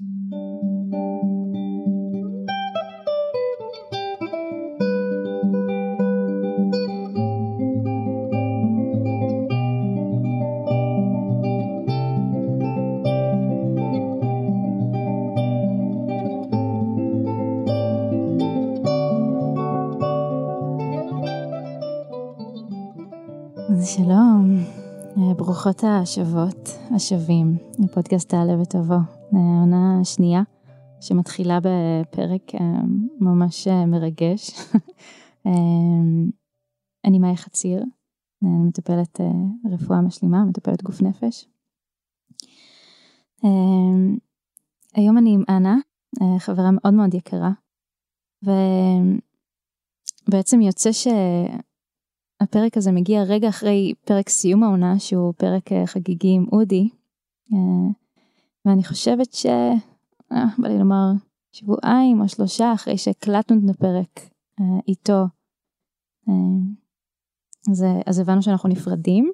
שלום, אה, ברוכות השבות, השבים, לפודקאסט תעלה ותבוא, העונה השנייה שמתחילה בפרק אה, ממש אה, מרגש. אני מאי חציר, אני מטפלת רפואה משלימה, מטפלת גוף נפש. היום אני עם אנה, חברה מאוד מאוד יקרה, ובעצם יוצא ש... הפרק הזה מגיע רגע אחרי פרק סיום העונה, שהוא פרק אה, חגיגי עם אודי, אה, ואני חושבת ש... אה, בא לי לומר, שבועיים או שלושה אחרי שהקלטנו את הפרק איתו, אז, אז הבנו שאנחנו נפרדים,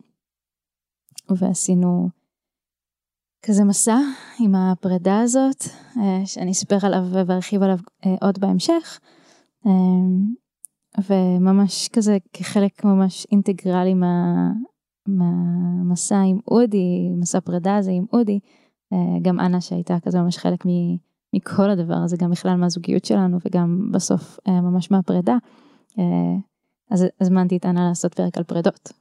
ועשינו כזה מסע עם הפרידה הזאת, שאני אספר עליו וארחיב עליו עוד בהמשך. וממש כזה כחלק ממש אינטגרלי מה, מהמסע עם אודי, מסע פרידה הזה עם אודי, אה, גם אנה שהייתה כזה ממש חלק מכל הדבר הזה, גם בכלל מהזוגיות שלנו וגם בסוף אה, ממש מהפרידה. אה, אז הזמנתי את אנה לעשות פרק על פרידות.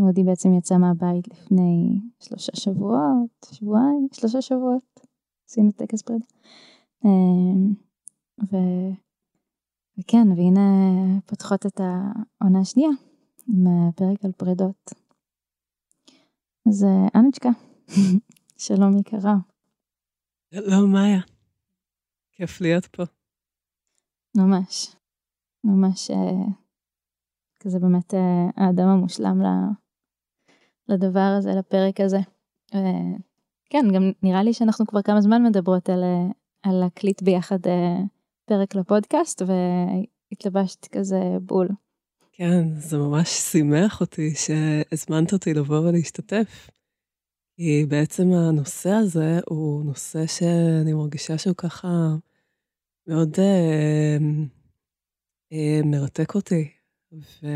אודי בעצם יצא מהבית לפני שלושה שבועות, שבועיים, שלושה שבועות, עשינו טקס פרידה. ו... וכן, והנה פותחות את העונה השנייה עם הפרק על פרידות. אז אה, אנצ'קה, שלום יקרה. שלום מאיה, כיף להיות פה. ממש, ממש אה, כזה באמת אה, האדם המושלם לדבר הזה, לפרק הזה. כן, גם נראה לי שאנחנו כבר כמה זמן מדברות על, על להקליט ביחד פרק לפודקאסט והתלבשת כזה בול. כן, זה ממש שימח אותי שהזמנת אותי לבוא ולהשתתף. כי בעצם הנושא הזה הוא נושא שאני מרגישה שהוא ככה מאוד אה, אה, מרתק אותי. ו...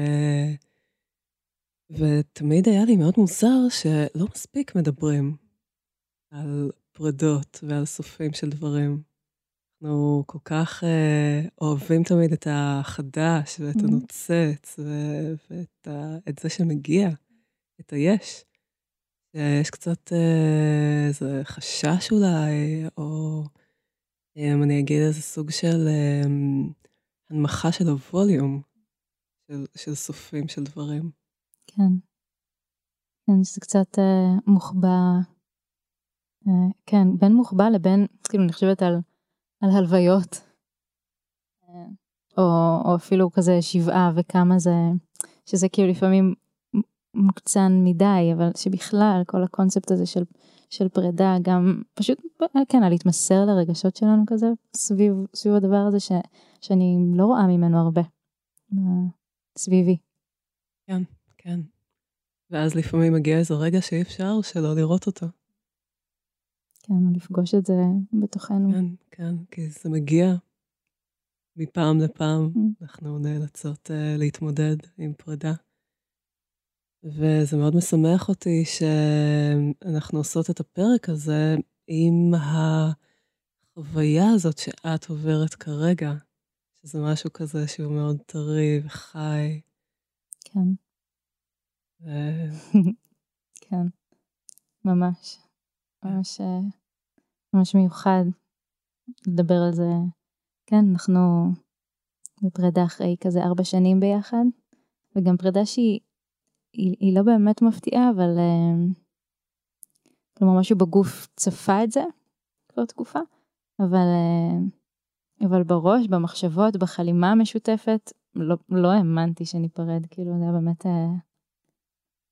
ותמיד היה לי מאוד מוזר שלא מספיק מדברים על פרדות ועל סופים של דברים. אנחנו כל כך uh, אוהבים תמיד את החדש ואת mm-hmm. הנוצץ ו- ואת ה- זה שמגיע, את היש. יש קצת uh, איזה חשש אולי, או um, אני אגיד איזה סוג של um, הנמכה של הווליום של, של סופים של דברים. כן. כן, שזה קצת uh, מוחבא, uh, כן, בין מוחבא לבין, כאילו, אני חושבת על... על הלוויות. או, או אפילו כזה שבעה וכמה זה, שזה כאילו לפעמים מוקצן מדי, אבל שבכלל כל הקונספט הזה של, של פרידה, גם פשוט, כן, על להתמסר לרגשות שלנו כזה, סביב, סביב הדבר הזה ש, שאני לא רואה ממנו הרבה סביבי. כן, כן. ואז לפעמים מגיע איזה רגע שאי אפשר שלא לראות אותו. כן, לפגוש את זה בתוכנו. כן, כן, כי זה מגיע מפעם לפעם, mm. אנחנו נאלצות uh, להתמודד עם פרידה. וזה מאוד משמח אותי שאנחנו עושות את הפרק הזה עם החוויה הזאת שאת עוברת כרגע, שזה משהו כזה שהוא מאוד טרי וחי. כן. ו... כן, ממש. ממש, אה, ממש מיוחד לדבר על זה. כן, אנחנו בפרידה אחרי כזה ארבע שנים ביחד, וגם פרידה שהיא היא, היא לא באמת מפתיעה, אבל אה, כלומר משהו בגוף צפה את זה כבר תקופה, אבל, אה, אבל בראש, במחשבות, בחלימה המשותפת, לא, לא האמנתי שניפרד, כאילו זה היה באמת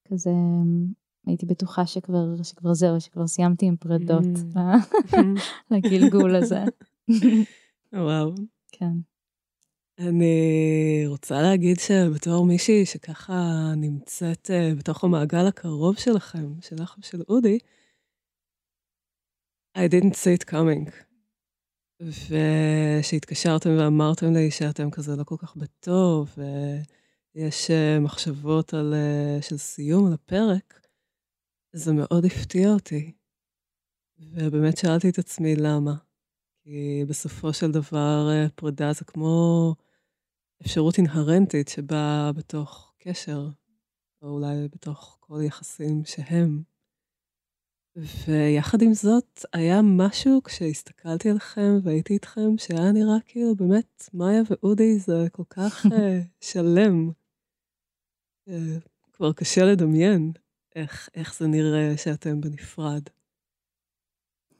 כזה הייתי בטוחה שכבר, שכבר זהו, שכבר סיימתי עם פרדות mm. לגלגול הזה. וואו. כן. אני רוצה להגיד שבתור מישהי שככה נמצאת uh, בתוך המעגל הקרוב שלכם, שלך ושל אודי, I didn't see it coming. ושהתקשרתם ואמרתם לי שאתם כזה לא כל כך בטוב, ויש אה, מחשבות על, אה, של סיום על הפרק, זה מאוד הפתיע אותי. ובאמת שאלתי את עצמי למה. כי בסופו של דבר אה, פרידה זה כמו אפשרות אינהרנטית שבאה בתוך קשר, או אולי בתוך כל יחסים שהם. ויחד עם זאת, היה משהו כשהסתכלתי עליכם והייתי איתכם, שהיה נראה כאילו באמת, מאיה ואודי זה כל כך uh, שלם. Uh, כבר קשה לדמיין איך, איך זה נראה שאתם בנפרד.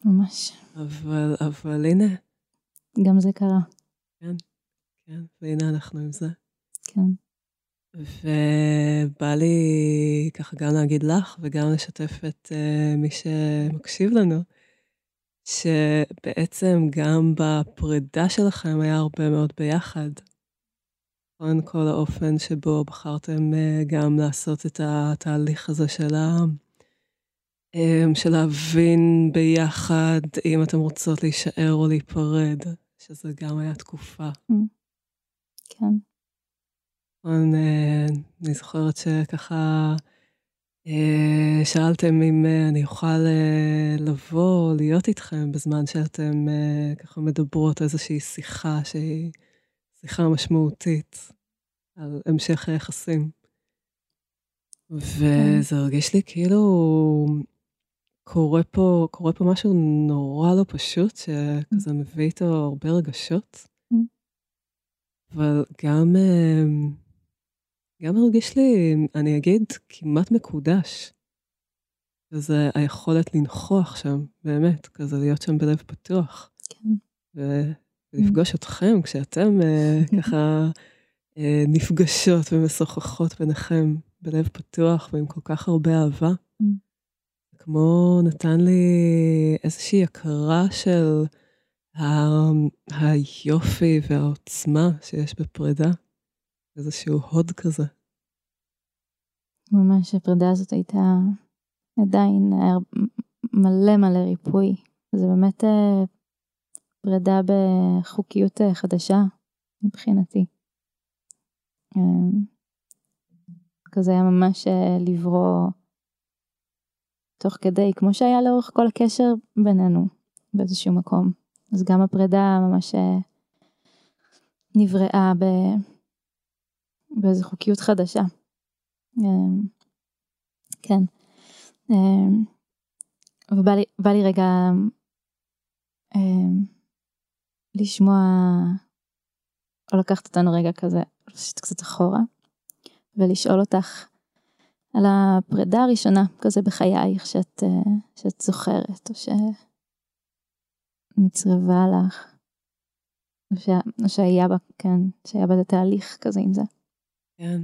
ממש. אבל, אבל הנה. גם זה קרה. כן, כן, והנה אנחנו עם זה. כן. ובא לי ככה גם להגיד לך וגם לשתף את uh, מי שמקשיב לנו, שבעצם גם בפרידה שלכם היה הרבה מאוד ביחד. נכון, כל האופן שבו בחרתם uh, גם לעשות את התהליך הזה של, ה, um, של להבין ביחד אם אתם רוצות להישאר או להיפרד, שזה גם היה תקופה. Mm. כן. אה, אני זוכרת שככה אה, שאלתם אם אה, אני אוכל לבוא, להיות איתכם בזמן שאתם ככה מדברות איזושהי שיחה שהיא שיחה משמעותית על המשך היחסים. וזה כן. הרגיש לי כאילו קורה פה, קורה פה משהו נורא לא פשוט, שכזה מביא איתו הרבה רגשות. אבל גם... גם הרגיש לי, אני אגיד, כמעט מקודש. וזה היכולת לנכוח שם, באמת, כזה להיות שם בלב פתוח. כן. ולפגוש. אתכם כשאתם uh, ככה uh, נפגשות ומשוחחות ביניכם בלב פתוח ועם כל כך הרבה אהבה. Mm. כמו נתן לי איזושהי הכרה של היופי והעוצמה שיש בפרידה. איזשהו הוד כזה. ממש הפרידה הזאת הייתה עדיין מלא מלא ריפוי. זה באמת אה, פרידה בחוקיות אה, חדשה מבחינתי. אה, כזה היה ממש לברוא תוך כדי, כמו שהיה לאורך כל הקשר בינינו באיזשהו מקום. אז גם הפרידה ממש נבראה ב... באיזו חוקיות חדשה. אמ, כן. אמ, ובא לי, לי רגע אמ, לשמוע, או לקחת אותנו רגע כזה, קצת אחורה, ולשאול אותך על הפרידה הראשונה כזה בחייך שאת, אה, שאת זוכרת, או שנצרבה לך, או, ש, או שהיה בה, כן, שהיה בה תהליך כזה עם זה. כן.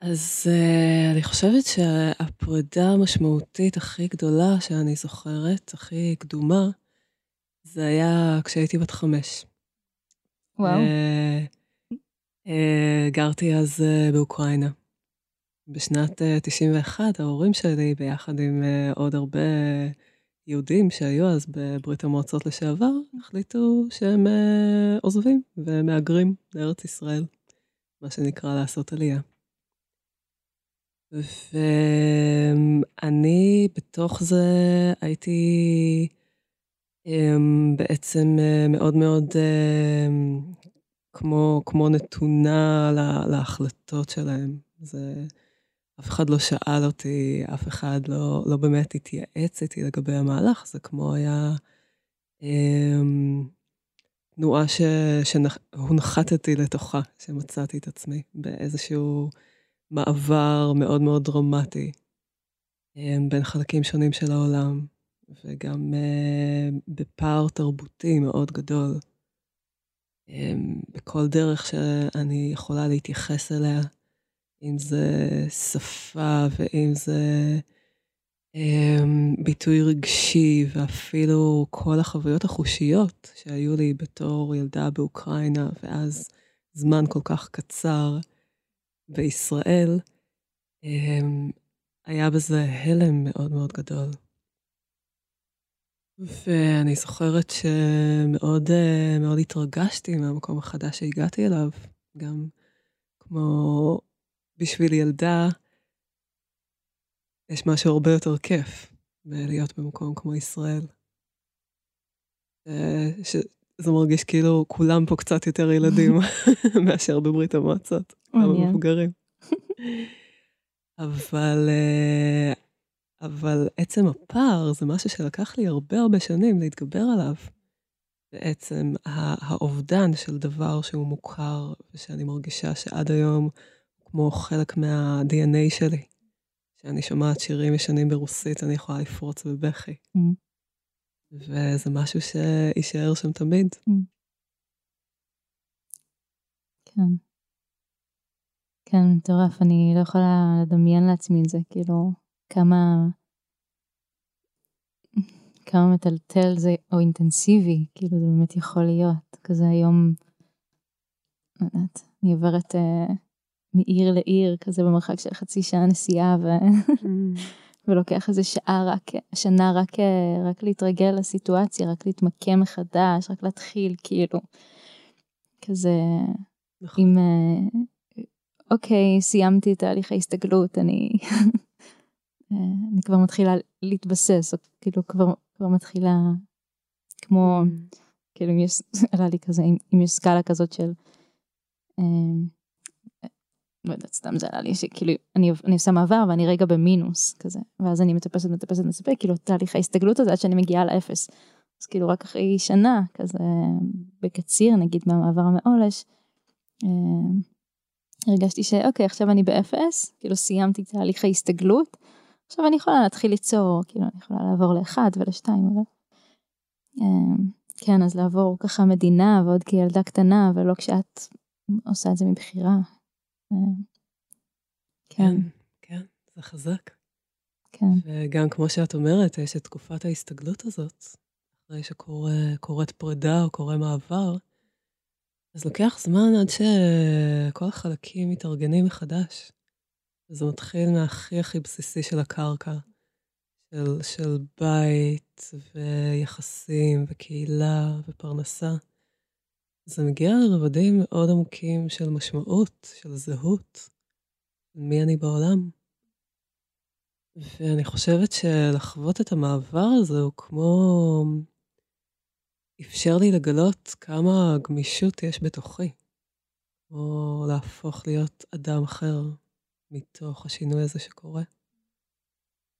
אז uh, אני חושבת שהפרידה המשמעותית הכי גדולה שאני זוכרת, הכי קדומה, זה היה כשהייתי בת חמש. וואו. Uh, uh, גרתי אז uh, באוקראינה. בשנת uh, 91, ההורים שלי, ביחד עם uh, עוד הרבה יהודים שהיו אז בברית המועצות לשעבר, החליטו שהם uh, עוזבים ומהגרים לארץ ישראל. מה שנקרא לעשות עלייה. ואני בתוך זה הייתי אמ, בעצם אה, מאוד מאוד אמ, כמו, כמו נתונה לה, להחלטות שלהם. זה, אף אחד לא שאל אותי, אף אחד לא, לא באמת התייעץ איתי לגבי המהלך, זה כמו היה... אמ, תנועה שהונחתתי לתוכה, שמצאתי את עצמי באיזשהו מעבר מאוד מאוד דרמטי אמ, בין חלקים שונים של העולם, וגם אה, בפער תרבותי מאוד גדול. אמ, בכל דרך שאני יכולה להתייחס אליה, אם זה שפה ואם זה אמ, ביטוי רגשי, ואפילו כל החוויות החושיות שהיו לי בתור ילדה באוקראינה, ואז זמן כל כך קצר בישראל, אמ, היה בזה הלם מאוד מאוד גדול. ואני זוכרת שמאוד אה, מאוד התרגשתי מהמקום החדש שהגעתי אליו, גם כמו בשביל ילדה, יש משהו הרבה יותר כיף בלהיות במקום כמו ישראל. אה, זה מרגיש כאילו כולם פה קצת יותר ילדים מאשר בברית המועצות, כמה מבוגרים. אבל, אה, אבל עצם הפער זה משהו שלקח לי הרבה הרבה שנים להתגבר עליו. בעצם האובדן של דבר שהוא מוכר, ושאני מרגישה שעד היום כמו חלק מה-DNA שלי. כשאני שומעת שירים ישנים ברוסית, אני יכולה לפרוץ בבכי. Mm. וזה משהו שיישאר שם תמיד. Mm. כן. כן, מטורף, אני לא יכולה לדמיין לעצמי את זה, כאילו, כמה... כמה מטלטל זה, או אינטנסיבי, כאילו זה באמת יכול להיות. כזה היום, לא יודעת, אני עוברת uh, מעיר לעיר, כזה במרחק של חצי שעה נסיעה, ו... Mm. ולוקח איזה שעה רק, שנה רק, רק להתרגל לסיטואציה, רק להתמקם מחדש, רק להתחיל, כאילו, כזה, נכון. עם, אה, אוקיי, סיימתי את תהליך ההסתגלות, אני, אני כבר מתחילה להתבסס, או כאילו כבר, כבר מתחילה, כמו, mm. כאילו, אם יש, עלה לי כזה, אם, אם יש סקאלה כזאת של, אה, לא יודעת, סתם זה עלה לי, שכאילו, אני, אני עושה מעבר ואני רגע במינוס כזה, ואז אני מטפסת, מטפסת, מספק, כאילו, תהליך ההסתגלות הזה עד שאני מגיעה לאפס. אז כאילו, רק אחרי שנה, כזה, בקציר, נגיד, מהמעבר המעולש, אה, הרגשתי שאוקיי, עכשיו אני באפס, כאילו, סיימתי תהליך ההסתגלות, עכשיו אני יכולה להתחיל ליצור, כאילו, אני יכולה לעבור לאחד ולשתיים, אבל... אה, כן, אז לעבור ככה מדינה ועוד כילדה קטנה, ולא כשאת עושה את זה מבחירה, כן. כן, כן, זה חזק. כן. וגם כמו שאת אומרת, יש את תקופת ההסתגלות הזאת, אחרי שקורית פרידה או קורה מעבר, אז לוקח זמן עד שכל החלקים מתארגנים מחדש. וזה מתחיל מהכי הכי בסיסי של הקרקע, של, של בית ויחסים וקהילה ופרנסה. זה מגיע לרבדים מאוד עמוקים של משמעות, של זהות, מי אני בעולם. ואני חושבת שלחוות את המעבר הזה הוא כמו... אפשר לי לגלות כמה גמישות יש בתוכי, או להפוך להיות אדם אחר מתוך השינוי הזה שקורה.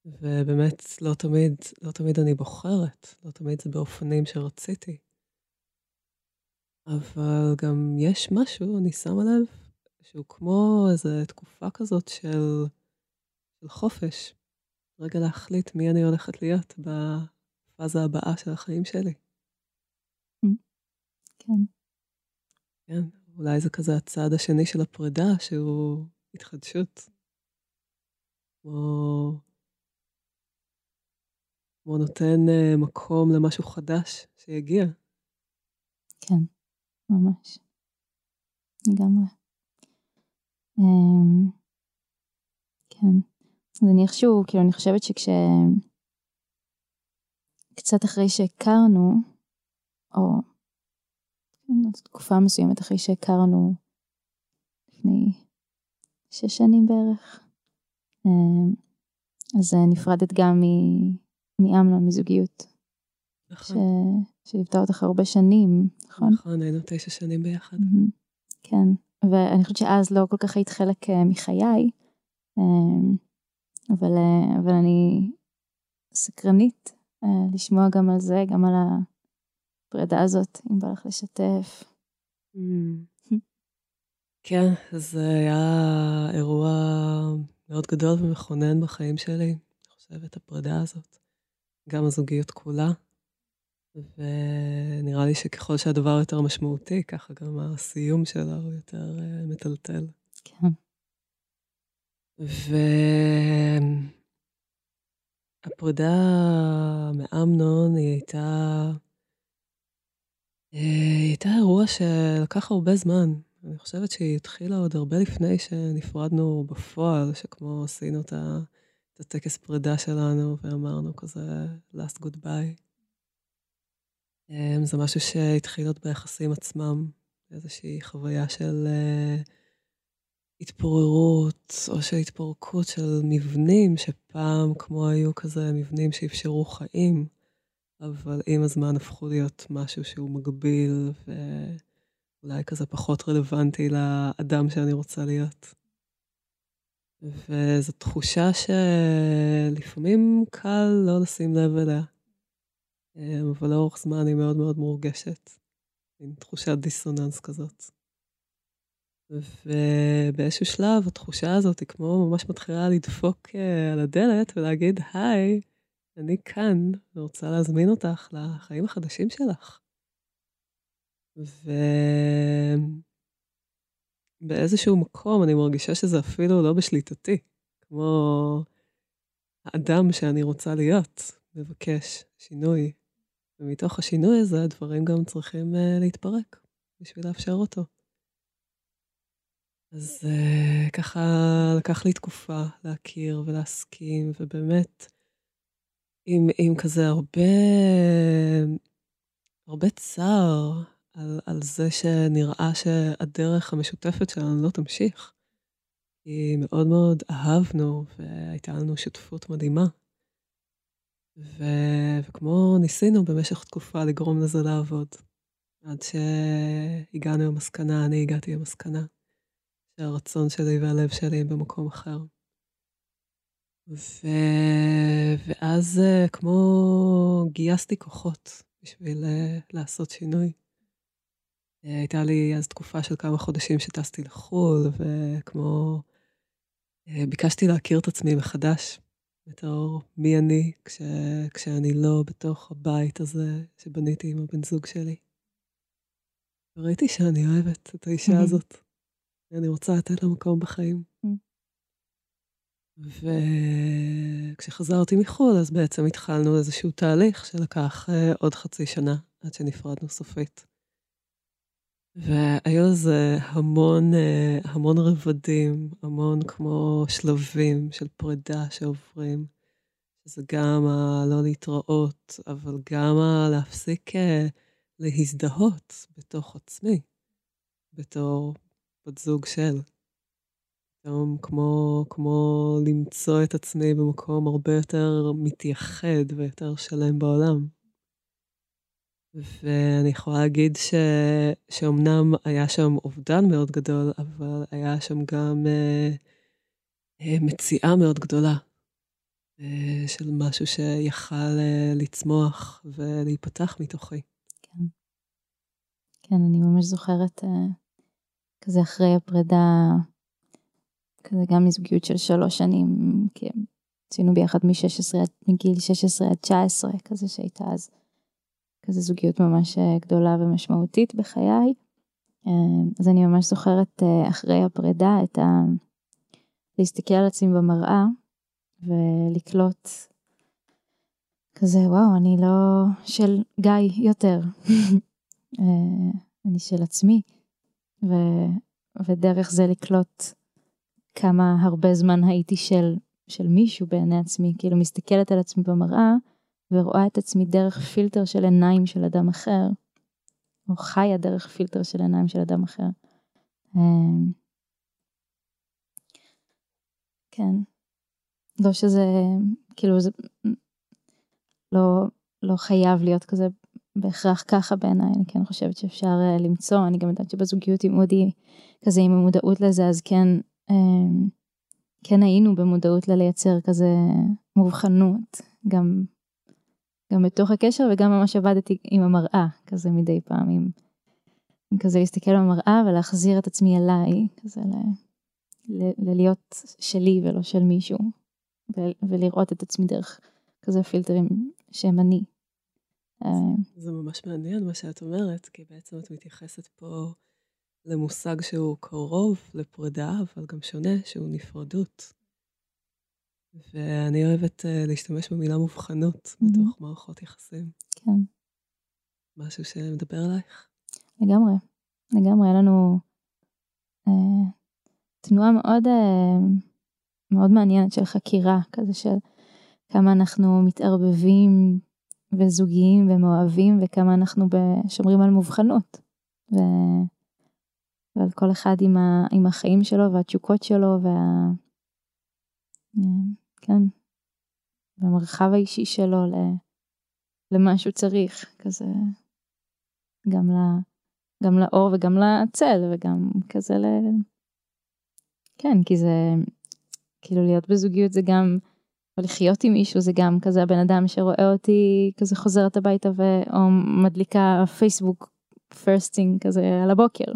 ובאמת, לא תמיד, לא תמיד אני בוחרת, לא תמיד זה באופנים שרציתי. אבל גם יש משהו, אני שמה לב, שהוא כמו איזו תקופה כזאת של, של חופש. רגע להחליט מי אני הולכת להיות בפאזה הבאה של החיים שלי. Mm. כן. כן, אולי זה כזה הצעד השני של הפרידה, שהוא התחדשות. כמו, כמו נותן uh, מקום למשהו חדש שיגיע. כן. ממש. לגמרי. אמ, כן. אז אני איכשהו, כאילו, אני חושבת שכש... קצת אחרי שהכרנו, או תקופה מסוימת אחרי שהכרנו, לפני שש שנים בערך, אמ, אז נפרדת גם מאמנון, מזוגיות. נכון. שליוותה אותך הרבה שנים, נכון? נכון, היינו תשע שנים ביחד. כן, ואני חושבת שאז לא כל כך היית חלק אה, מחיי, אמ, אבל, אה, אבל אני סקרנית אה, לשמוע גם על זה, גם על הפרידה הזאת, אם בא לך לשתף. כן, זה היה אירוע מאוד גדול ומכונן בחיים שלי, אני חושבת, הפרידה הזאת. גם הזוגיות כולה, ונראה לי שככל שהדבר יותר משמעותי, ככה גם הסיום שלו הוא יותר uh, מטלטל. כן. והפרידה מאמנון היא הייתה... היא הייתה אירוע שלקח הרבה זמן. אני חושבת שהיא התחילה עוד הרבה לפני שנפרדנו בפועל, שכמו עשינו את הטקס פרידה שלנו ואמרנו כזה last goodbye. אמ, זה משהו שהתחיל עוד ביחסים עצמם, איזושהי חוויה של uh, התפוררות או של התפורקות של מבנים שפעם כמו היו כזה מבנים שאפשרו חיים, אבל עם הזמן הפכו להיות משהו שהוא מגביל ואולי כזה פחות רלוונטי לאדם שאני רוצה להיות. וזו תחושה שלפעמים קל לא לשים לב אליה, אבל לאורך זמן היא מאוד מאוד מורגשת, עם תחושת דיסוננס כזאת. ובאיזשהו שלב התחושה הזאת היא כמו ממש מתחילה לדפוק אה, על הדלת ולהגיד, היי, אני כאן ורוצה להזמין אותך לחיים החדשים שלך. ובאיזשהו מקום אני מרגישה שזה אפילו לא בשליטתי, כמו האדם שאני רוצה להיות, מבקש שינוי. ומתוך השינוי הזה הדברים גם צריכים uh, להתפרק בשביל לאפשר אותו. אז uh, ככה לקח לי תקופה להכיר ולהסכים, ובאמת, עם, עם כזה הרבה, הרבה צער על, על זה שנראה שהדרך המשותפת שלנו לא תמשיך. כי מאוד מאוד אהבנו והייתה לנו שותפות מדהימה. ו... וכמו ניסינו במשך תקופה לגרום לזה לעבוד, עד שהגענו למסקנה, אני הגעתי למסקנה, שהרצון שלי והלב שלי הם במקום אחר. ו... ואז כמו גייסתי כוחות בשביל לעשות שינוי. הייתה לי אז תקופה של כמה חודשים שטסתי לחו"ל, וכמו ביקשתי להכיר את עצמי מחדש. בתור מי אני כש, כשאני לא בתוך הבית הזה שבניתי עם הבן זוג שלי. וראיתי שאני אוהבת את האישה הזאת, ואני רוצה לתת לה מקום בחיים. וכשחזרתי מחו"ל, אז בעצם התחלנו איזשהו תהליך שלקח uh, עוד חצי שנה עד שנפרדנו סופית. והיו לזה המון, אה, המון רבדים, המון כמו שלבים של פרידה שעוברים. זה גם הלא להתראות, אבל גם הלהפסיק אה, להזדהות בתוך עצמי, בתור בת זוג של. פתאום כמו, כמו למצוא את עצמי במקום הרבה יותר מתייחד ויותר שלם בעולם. ואני יכולה להגיד ש... שאומנם היה שם אובדן מאוד גדול, אבל היה שם גם אה, אה, מציאה מאוד גדולה אה, של משהו שיכל אה, לצמוח ולהיפתח מתוכי. כן. כן, אני ממש זוכרת אה, כזה אחרי הפרידה, כזה גם מזוגיות של שלוש שנים, כי עשינו ביחד מ-16, מגיל 16 עד 19, כזה שהייתה אז. כזה זוגיות ממש אה, גדולה ומשמעותית בחיי. אה, אז אני ממש זוכרת אה, אחרי הפרידה את ה... להסתכל על עצמי במראה ולקלוט כזה וואו אני לא של גיא יותר. אני של עצמי. ו... ודרך זה לקלוט כמה הרבה זמן הייתי של של מישהו בעיני עצמי. כאילו מסתכלת על עצמי במראה ורואה את עצמי דרך פילטר של עיניים של אדם אחר, או חיה דרך פילטר של עיניים של אדם אחר. אמ, כן. לא שזה, כאילו זה לא, לא חייב להיות כזה בהכרח ככה בעיניי, אני כן חושבת שאפשר uh, למצוא, אני גם יודעת שבזוגיות עם אודי, כזה עם המודעות לזה, אז כן, um, כן היינו במודעות ללייצר כזה מובחנות, גם גם בתוך הקשר וגם ממש עבדתי עם המראה כזה מדי פעם, עם, עם כזה להסתכל במראה ולהחזיר את עצמי אליי, כזה ל, ל, ללהיות שלי ולא של מישהו, ו, ולראות את עצמי דרך כזה פילטרים שהם אני. אה, זה ממש מעניין מה שאת אומרת, כי בעצם את מתייחסת פה למושג שהוא קרוב לפרידה, אבל גם שונה, שהוא נפרדות. ואני אוהבת uh, להשתמש במילה מובחנות mm-hmm. בתוך מערכות יחסים. כן. משהו שמדבר אלייך? לגמרי, לגמרי, היה לנו uh, תנועה מאוד, uh, מאוד מעניינת של חקירה, כזה של כמה אנחנו מתערבבים וזוגיים ומאוהבים וכמה אנחנו שומרים על מובחנות. ו... ועל כל אחד עם, ה... עם החיים שלו והתשוקות שלו וה... כן, במרחב האישי שלו למה שהוא צריך כזה גם, ל... גם לאור וגם לצל וגם כזה ל... כן כי זה כאילו להיות בזוגיות זה גם או לחיות עם מישהו זה גם כזה הבן אדם שרואה אותי כזה חוזרת הביתה ו... או מדליקה פייסבוק first thing כזה על הבוקר.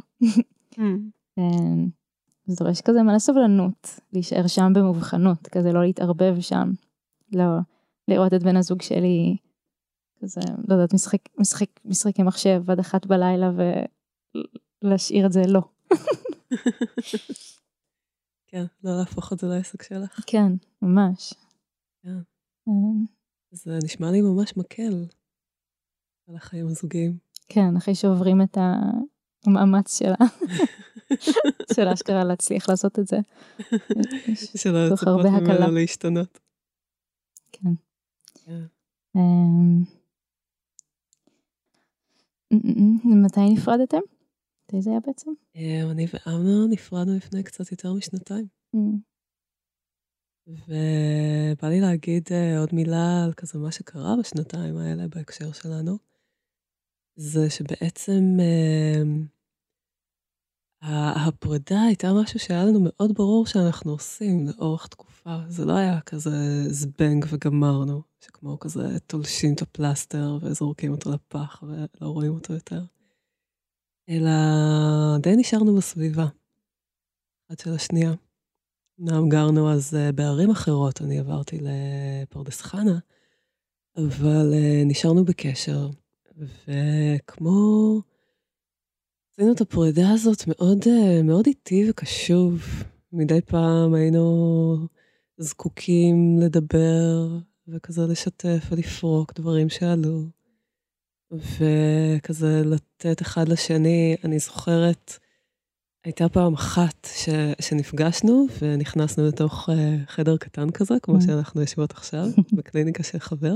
mm. זה דורש כזה מלא סבלנות להישאר שם במובחנות כזה לא להתערבב שם לא לראות את בן הזוג שלי כזה לא יודעת משחק משחק משחקי מחשב עד אחת בלילה ולהשאיר את זה לא. כן לא להפוך את זה לעסק שלך. כן ממש. כן. אה. זה נשמע לי ממש מקל על החיים הזוגיים. כן אחרי שעוברים את המאמץ שלה. של אשכרה להצליח לעשות את זה. שלא לצפות ממנו להשתנות. כן. אמ, מתי נפרדתם? מתי זה היה בעצם? אמ, אני ואמנון נפרדנו לפני קצת יותר משנתיים. ובא לי להגיד אה, עוד מילה על כזה מה שקרה בשנתיים האלה בהקשר שלנו. זה שבעצם הפרידה הייתה משהו שהיה לנו מאוד ברור שאנחנו עושים לאורך תקופה. זה לא היה כזה זבנג וגמרנו, שכמו כזה תולשים את הפלסטר וזורקים אותו לפח ולא רואים אותו יותר. אלא די נשארנו בסביבה, אחת של השנייה. אמנם גרנו אז אה, בערים אחרות, אני עברתי לפרדס חנה, אבל אה, נשארנו בקשר, וכמו... עשינו את הפרידה הזאת מאוד, אה, מאוד איטי וקשוב. מדי פעם היינו זקוקים לדבר וכזה לשתף ולפרוק דברים שעלו. וכזה לתת אחד לשני, אני זוכרת, הייתה פעם אחת ש, שנפגשנו ונכנסנו לתוך uh, חדר קטן כזה, כמו mm. שאנחנו יושבות עכשיו, בקליניקה של חבר.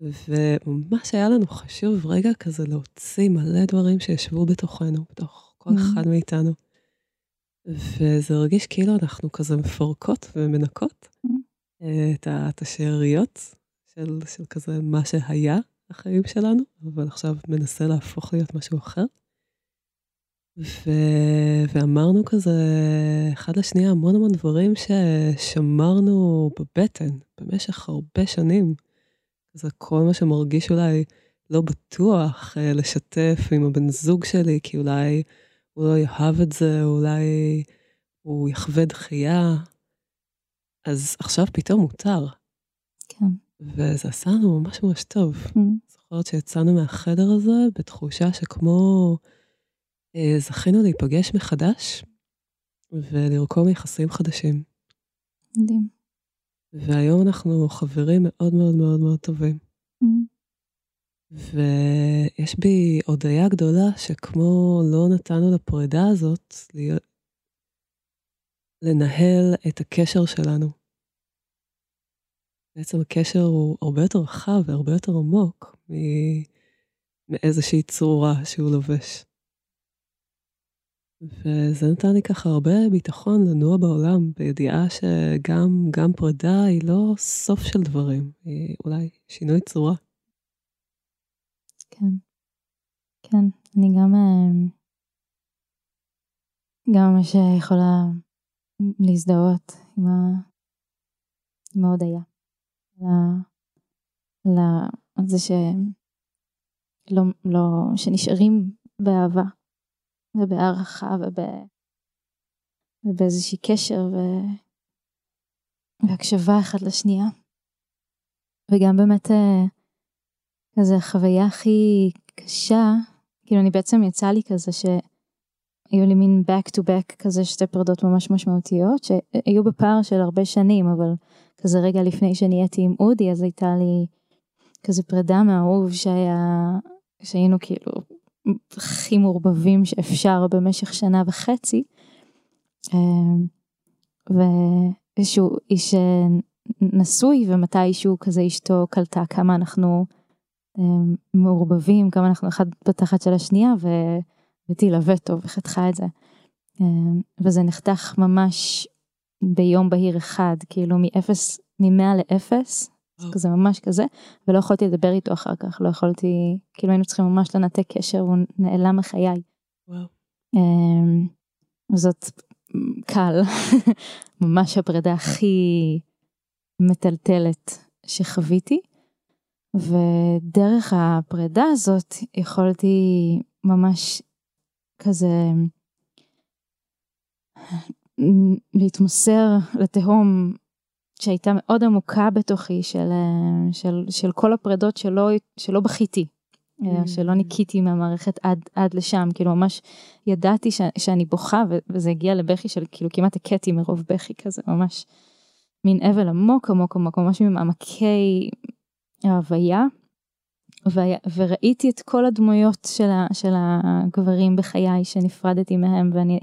וממש היה לנו חשוב רגע כזה להוציא מלא דברים שישבו בתוכנו, בתוך כל mm-hmm. אחד מאיתנו. וזה הרגיש כאילו אנחנו כזה מפרקות ומנקות mm-hmm. את, את השאריות של, של כזה מה שהיה החיים שלנו, אבל עכשיו מנסה להפוך להיות משהו אחר. ו... ואמרנו כזה אחד לשנייה המון המון דברים ששמרנו בבטן במשך הרבה שנים. זה כל מה שמרגיש אולי לא בטוח אה, לשתף עם הבן זוג שלי, כי אולי הוא לא יאהב את זה, אולי הוא יחווה דחייה. אז עכשיו פתאום מותר. כן. וזה עשה לנו ממש ממש טוב. Mm. זוכרת שיצאנו מהחדר הזה בתחושה שכמו אה, זכינו להיפגש מחדש ולרקום יחסים חדשים. מדהים. והיום אנחנו חברים מאוד מאוד מאוד מאוד טובים. Mm-hmm. ויש בי הודיה גדולה שכמו לא נתנו לפרידה הזאת להיות... לנהל את הקשר שלנו. בעצם הקשר הוא הרבה יותר רחב והרבה יותר עמוק מאיזושהי צורה שהוא לובש. וזה נתן לי ככה הרבה ביטחון לנוע בעולם, בידיעה שגם גם פרידה היא לא סוף של דברים, היא אולי שינוי צורה. כן, כן, אני גם, אה, גם ממש יכולה להזדהות עם, ה... עם ההודיה, על זה שלא, לא, שנשארים באהבה. ובהערכה וב... ובאיזושהי קשר ו... והקשבה אחד לשנייה. וגם באמת אה, כזה החוויה הכי קשה, כאילו אני בעצם יצא לי כזה שהיו לי מין back to back כזה שתי פרדות ממש משמעותיות שהיו בפער של הרבה שנים אבל כזה רגע לפני שנהייתי עם אודי אז הייתה לי כזה פרידה מהאהוב שהיה שהיינו כאילו הכי מעורבבים שאפשר במשך שנה וחצי. אמ, ואיזשהו איש נשוי ומתישהו כזה אשתו קלטה כמה אנחנו מעורבבים, כמה אנחנו אחד בתחת של השנייה ותלווה טוב וחתכה את זה. וזה נחתך ממש ביום בהיר אחד, כאילו מאפס, ממאה לאפס. כזה ממש כזה, ולא יכולתי לדבר איתו אחר כך, לא יכולתי, כאילו היינו צריכים ממש לנתק קשר, הוא נעלם מחיי. Wow. זאת קל, ממש הפרידה הכי מטלטלת שחוויתי, ודרך הפרידה הזאת יכולתי ממש כזה להתמסר לתהום שהייתה מאוד עמוקה בתוכי של, של, של כל הפרדות שלא, שלא בכיתי, mm. שלא ניקיתי מהמערכת עד, עד לשם, כאילו ממש ידעתי ש, שאני בוכה וזה הגיע לבכי של כאילו כמעט הכיתי מרוב בכי כזה, ממש מין אבל עמוק עמוק עמוק, ממש ממעמקי ההוויה. וראיתי את כל הדמויות של, ה, של הגברים בחיי שנפרדתי מהם ואני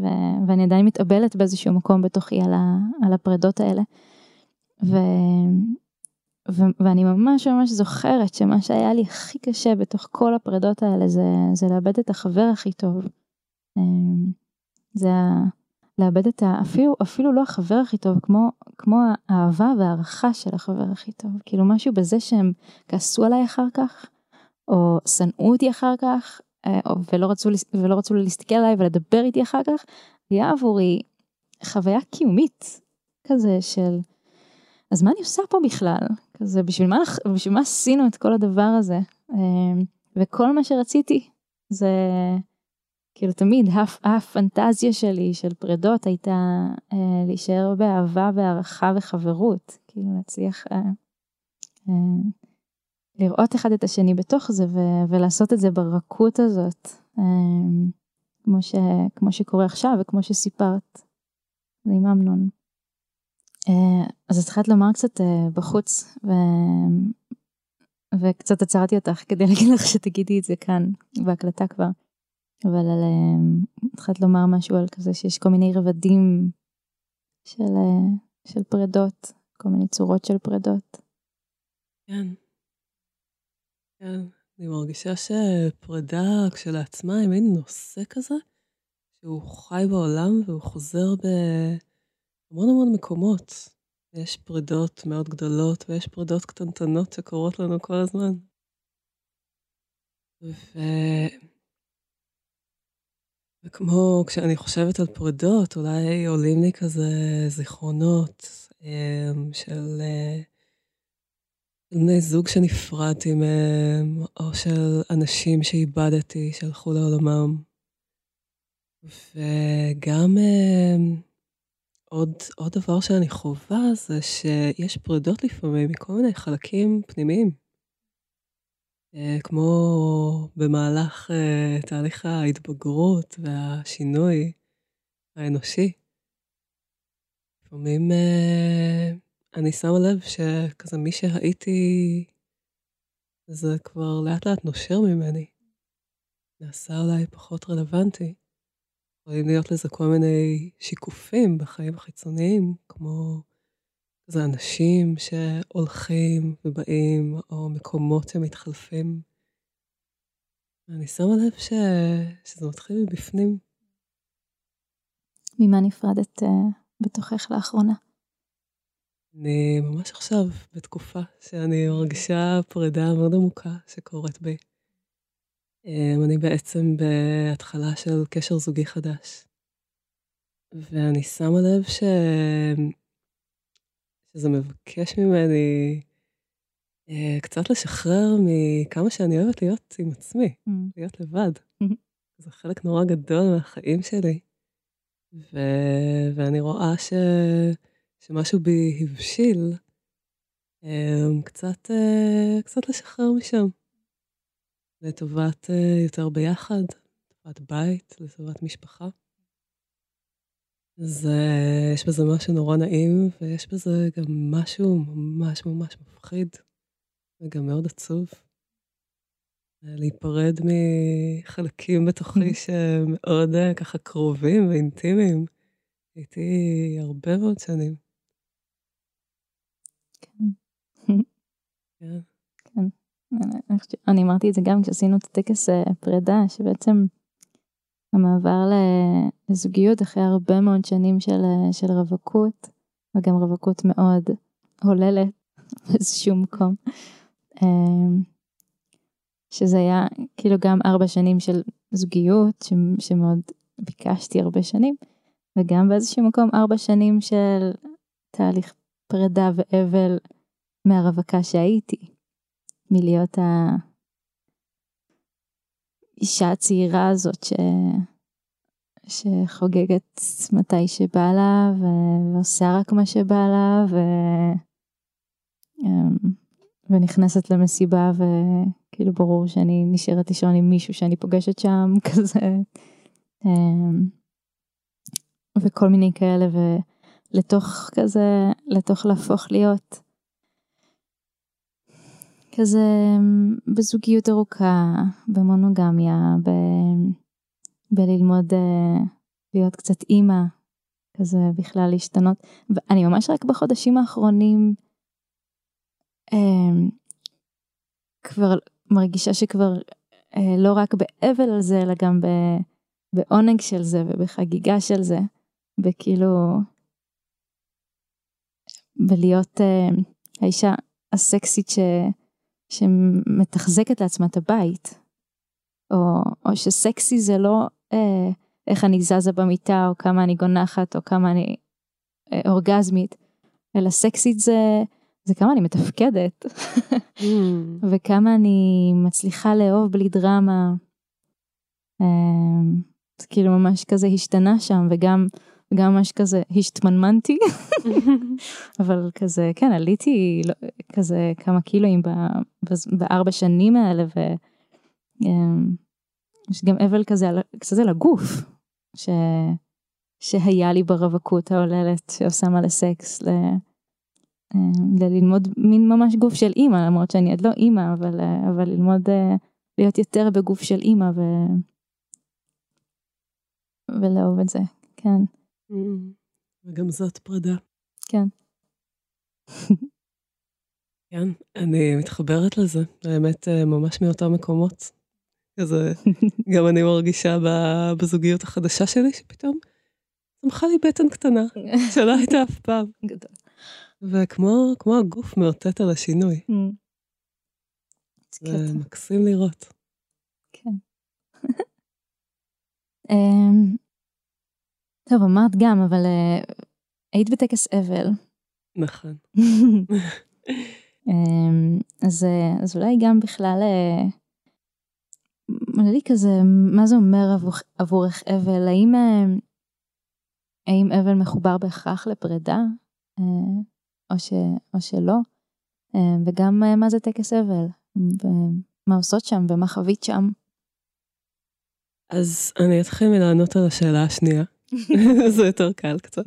ו- ואני עדיין מתאבלת באיזשהו מקום בתוכי על, ה- על הפרדות האלה. ו- ו- ואני ממש ממש זוכרת שמה שהיה לי הכי קשה בתוך כל הפרדות האלה זה, זה לאבד את החבר הכי טוב. אמ, זה לאבד את ה... אפילו, אפילו לא החבר הכי טוב, כמו, כמו האהבה והערכה של החבר הכי טוב. כאילו משהו בזה שהם כעסו עליי אחר כך, או שנאו אותי אחר כך, ולא רצו, ולא רצו להסתכל עליי ולדבר איתי אחר כך, היה עבורי חוויה קיומית כזה של, אז מה אני עושה פה בכלל? כזה, בשביל מה, בשביל מה עשינו את כל הדבר הזה? אה, וכל מה שרציתי זה, כאילו תמיד הפנטזיה שלי של פרדות הייתה אה, להישאר באהבה והערכה וחברות, כאילו להצליח לראות אחד את השני בתוך זה ו- ולעשות את זה ברכות הזאת, אמ, כמו, ש- כמו שקורה עכשיו וכמו שסיפרת, זה עם אמנון. אה, אז התחלת לומר קצת אה, בחוץ, ו- וקצת עצרתי אותך כדי להגיד לך שתגידי את זה כאן, בהקלטה כבר. אבל על, אה, התחלת לומר משהו על כזה שיש כל מיני רבדים של, של פרדות, כל מיני צורות של פרדות. כן. כן, אני מרגישה שפרידה כשלעצמה היא מין נושא כזה, שהוא חי בעולם והוא חוזר בהמון המון מקומות. יש פרידות מאוד גדולות ויש פרידות קטנטנות שקורות לנו כל הזמן. ו... וכמו כשאני חושבת על פרידות, אולי עולים לי כזה זיכרונות אמ, של אה, בני זוג שנפרדתי מהם, או של אנשים שאיבדתי, שהלכו לעולמם. וגם אה, עוד, עוד דבר שאני חווה זה שיש פרידות לפעמים מכל מיני חלקים פנימיים. אה, כמו במהלך אה, תהליך ההתבגרות והשינוי האנושי. לפעמים אני שמה לב שכזה מי שהייתי, זה כבר לאט לאט נושר ממני. נעשה אולי פחות רלוונטי. יכולים להיות לזה כל מיני שיקופים בחיים החיצוניים, כמו כזה אנשים שהולכים ובאים, או מקומות שמתחלפים. אני שמה לב ש... שזה מתחיל מבפנים. ממה נפרדת uh, בתוכך לאחרונה? אני ממש עכשיו בתקופה שאני מרגישה פרידה מאוד עמוקה שקורית בי. אמ, אני בעצם בהתחלה של קשר זוגי חדש. ואני שמה לב ש... שזה מבקש ממני אה, קצת לשחרר מכמה שאני אוהבת להיות עם עצמי, mm. להיות לבד. Mm-hmm. זה חלק נורא גדול מהחיים שלי. ו... ואני רואה ש... שמשהו בי הבשיל, אמ, קצת, אה, קצת לשחרר משם. לטובת אה, יותר ביחד, לטובת בית, לטובת משפחה. אז אה, יש בזה משהו נורא נעים, ויש בזה גם משהו ממש ממש מפחיד, וגם מאוד עצוב. להיפרד מחלקים בתוכי שהם מאוד ככה קרובים ואינטימיים. הייתי הרבה מאוד שנים. כן. אני, אני אמרתי את זה גם כשעשינו את הטקס אה, פרידה, שבעצם המעבר לזוגיות אחרי הרבה מאוד שנים של, אה, של רווקות, וגם רווקות מאוד הוללת באיזשהו מקום, אמ, שזה היה כאילו גם ארבע שנים של זוגיות, ש, שמאוד ביקשתי הרבה שנים, וגם באיזשהו מקום ארבע שנים של תהליך פרידה ואבל מהרווקה שהייתי, מלהיות האישה הצעירה הזאת ש... שחוגגת מתי שבא לה ו... ועושה רק מה שבא לה ו... אמ, ונכנסת למסיבה וכאילו ברור שאני נשארת לישון עם מישהו שאני פוגשת שם כזה. אמ, וכל מיני כאלה ולתוך כזה לתוך להפוך להיות כזה בזוגיות ארוכה, במונוגמיה, ב... בללמוד uh, להיות קצת אימא, כזה בכלל להשתנות. ואני ממש רק בחודשים האחרונים um, כבר מרגישה שכבר uh, לא רק באבל על זה, אלא גם ב... בעונג של זה ובחגיגה של זה, וכאילו בלהיות uh, האישה הסקסית ש... שמתחזקת לעצמה את הבית. או, או שסקסי זה לא אה, איך אני זזה במיטה, או כמה אני גונחת, או כמה אני אה, אורגזמית, אלא סקסית זה, זה כמה אני מתפקדת, mm. וכמה אני מצליחה לאהוב בלי דרמה. אה, זה כאילו ממש כזה השתנה שם, וגם גם ממש כזה השתמנמנתי, אבל כזה, כן, עליתי לא, כזה כמה קילואים בארבע שנים האלה, ויש אמ, גם אבל כזה, כזה לגוף, ש... שהיה לי ברווקות ההוללת שעושה מלא סקס, ל... אמ, ללמוד מין ממש גוף של אימא, למרות שאני עוד לא אימא, אבל, אבל ללמוד אה, להיות יותר בגוף של אימא ו... ולאהוב את זה, כן. Mm. וגם זאת פרידה. כן. כן, אני מתחברת לזה, האמת אה, ממש מאותם מקומות. כזה, גם אני מרגישה בזוגיות החדשה שלי, שפתאום צמחה לי בטן קטנה, שלא הייתה אף פעם. גדול. וכמו הגוף מאותת על השינוי. Mm. זה מקסים לראות. כן. טוב, אמרת גם, אבל uh, היית בטקס אבל. נכון. um, אז, uh, אז אולי גם בכלל, עולה uh, לי כזה, מה זה אומר עבור, עבורך אבל? האם, uh, האם אבל מחובר בהכרח לפרידה, או, ש, או שלא? וגם מה זה טקס אבל? ומה עושות שם ומה חווית שם? אז אני אתחיל מלענות על השאלה השנייה. זה יותר קל קצת.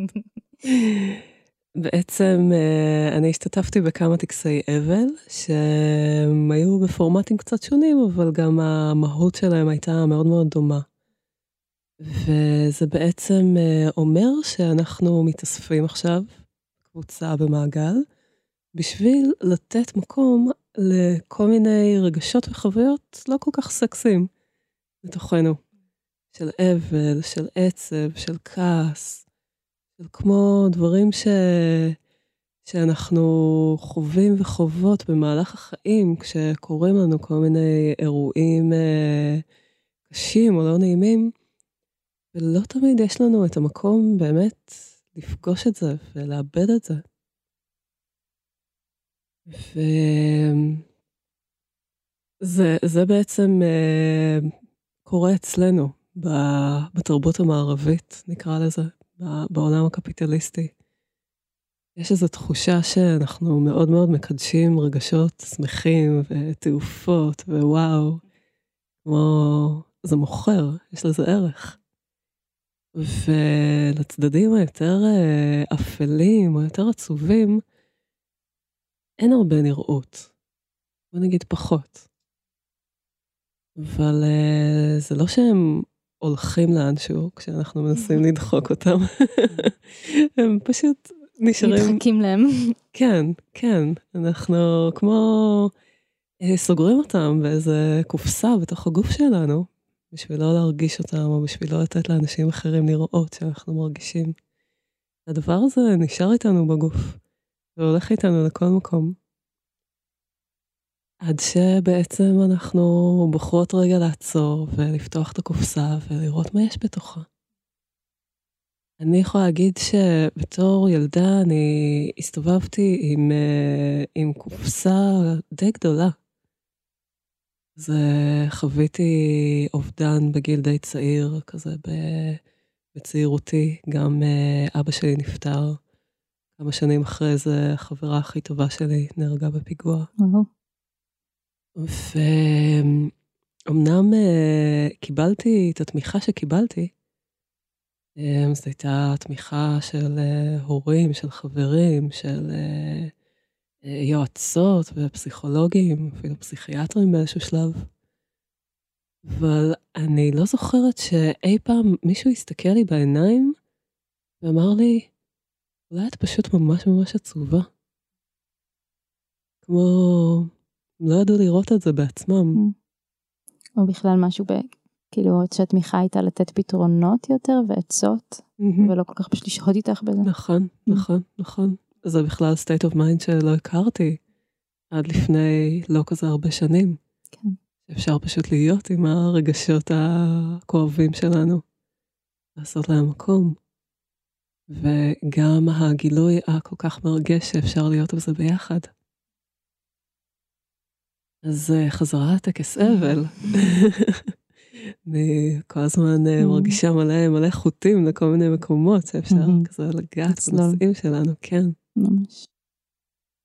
בעצם אה, אני השתתפתי בכמה טקסי אבל, שהם היו בפורמטים קצת שונים, אבל גם המהות שלהם הייתה מאוד מאוד דומה. וזה בעצם אה, אומר שאנחנו מתאספים עכשיו, קבוצה במעגל, בשביל לתת מקום לכל מיני רגשות וחוויות לא כל כך סקסיים לתוכנו. של אבל, של עצב, של כעס, של כמו דברים ש... שאנחנו חווים וחוות במהלך החיים, כשקורים לנו כל מיני אירועים אה, קשים או לא נעימים, ולא תמיד יש לנו את המקום באמת לפגוש את זה ולאבד את זה. וזה בעצם אה, קורה אצלנו, בתרבות המערבית, נקרא לזה, בעולם הקפיטליסטי. יש איזו תחושה שאנחנו מאוד מאוד מקדשים רגשות שמחים ותעופות ווואו, כמו זה מוכר, יש לזה ערך. ולצדדים היותר אה, אפלים או יותר עצובים, אין הרבה נראות. בוא נגיד פחות. אבל uh, זה לא שהם הולכים לאנשהו כשאנחנו מנסים לדחוק אותם. הם פשוט נשארים... נדחקים להם. כן, כן, אנחנו כמו אה, סוגרים אותם באיזה קופסה בתוך הגוף שלנו, בשביל לא להרגיש אותם, או בשביל לא לתת לאנשים אחרים לראות שאנחנו מרגישים. הדבר הזה נשאר איתנו בגוף, והולך איתנו לכל מקום. עד שבעצם אנחנו בוחרות רגע לעצור ולפתוח את הקופסה ולראות מה יש בתוכה. אני יכולה להגיד שבתור ילדה אני הסתובבתי עם, אה, עם קופסה די גדולה. אז חוויתי אובדן בגיל די צעיר, כזה בצעירותי. גם אה, אבא שלי נפטר. כמה שנים אחרי זה, החברה הכי טובה שלי נהרגה בפיגוע. ואומנם אה, קיבלתי את התמיכה שקיבלתי, אמ, זו הייתה תמיכה של אה, הורים, של חברים, של אה, אה, יועצות ופסיכולוגים, אפילו פסיכיאטרים באיזשהו שלב. אבל אני לא זוכרת שאי פעם מישהו הסתכל לי בעיניים ואמר לי, אולי את פשוט ממש ממש עצובה. כמו, לא ידעו לראות את זה בעצמם. או בכלל משהו כאילו שהתמיכה הייתה לתת פתרונות יותר ועצות. ולא כל כך פשוט לשהות איתך בזה. נכון, mm-hmm. נכון, נכון. זה בכלל state of mind שלא הכרתי עד לפני לא כזה הרבה שנים. כן. אפשר פשוט להיות עם הרגשות הכואבים שלנו, לעשות להם מקום. וגם הגילוי הכל כך מרגש שאפשר להיות בזה ביחד. אז אה, חזרה לטקס אבל. אני כל הזמן אה, mm-hmm. מרגישה מלא מלא חוטים לכל מיני מקומות שאפשר mm-hmm. כזה לגעת בנושאים שלנו, כן. ממש.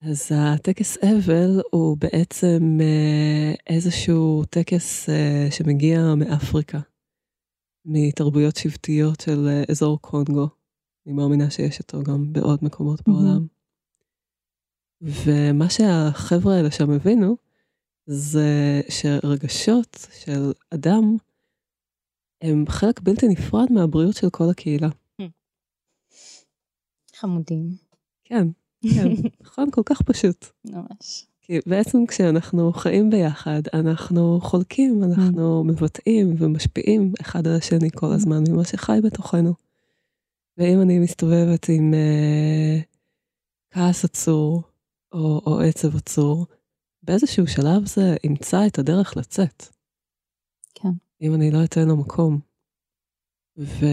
אז הטקס אבל הוא בעצם אה, איזשהו טקס שמגיע מאפריקה, מתרבויות שבטיות של אזור קונגו. אני מאמינה שיש אותו גם בעוד מקומות mm-hmm. בעולם. ומה שהחבר'ה האלה שם הבינו, זה שרגשות של אדם הם חלק בלתי נפרד מהבריאות של כל הקהילה. חמודים. כן, כן, נכון, כל כך פשוט. ממש. כי בעצם כשאנחנו חיים ביחד, אנחנו חולקים, אנחנו מבטאים ומשפיעים אחד על השני כל הזמן ממה שחי בתוכנו. ואם אני מסתובבת עם uh, כעס עצור, או, או עצב עצור, באיזשהו שלב זה ימצא את הדרך לצאת. כן. אם אני לא אתן לו מקום. ו...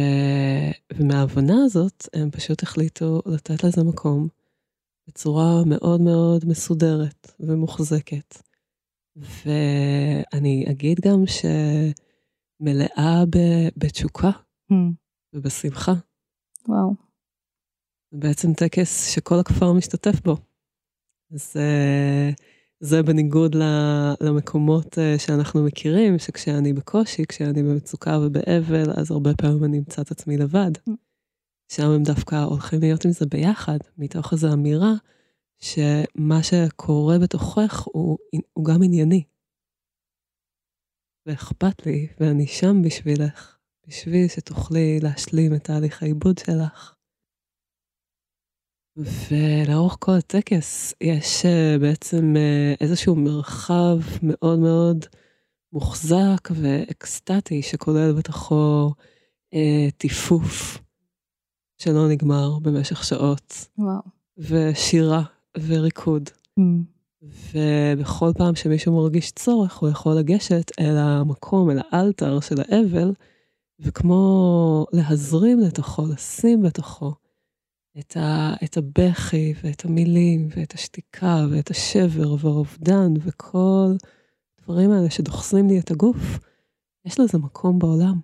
ומההבנה הזאת, הם פשוט החליטו לתת לזה מקום בצורה מאוד מאוד מסודרת ומוחזקת. ואני אגיד גם שמלאה ב... בתשוקה mm. ובשמחה. וואו. זה בעצם טקס שכל הכפר משתתף בו. אז uh, זה בניגוד למקומות אה, שאנחנו מכירים, שכשאני בקושי, כשאני במצוקה ובאבל, אז הרבה פעמים אני אמצא את עצמי לבד. Mm. שם הם דווקא הולכים להיות עם זה ביחד, מתוך איזו אמירה שמה שקורה בתוכך הוא, הוא גם ענייני. ואכפת לי, ואני שם בשבילך, בשביל שתוכלי להשלים את תהליך העיבוד שלך. ולאורך כל הטקס יש אה, בעצם אה, איזשהו מרחב מאוד מאוד מוחזק ואקסטטי שכולל בתוכו אה, טיפוף שלא נגמר במשך שעות. וואו. ושירה וריקוד. Mm. ובכל פעם שמישהו מרגיש צורך, הוא יכול לגשת אל המקום, אל האלתר של האבל, וכמו להזרים לתוכו, לשים בתוכו את, ה, את הבכי ואת המילים ואת השתיקה ואת השבר והאובדן וכל הדברים האלה שדוחסים לי את הגוף, יש לזה מקום בעולם.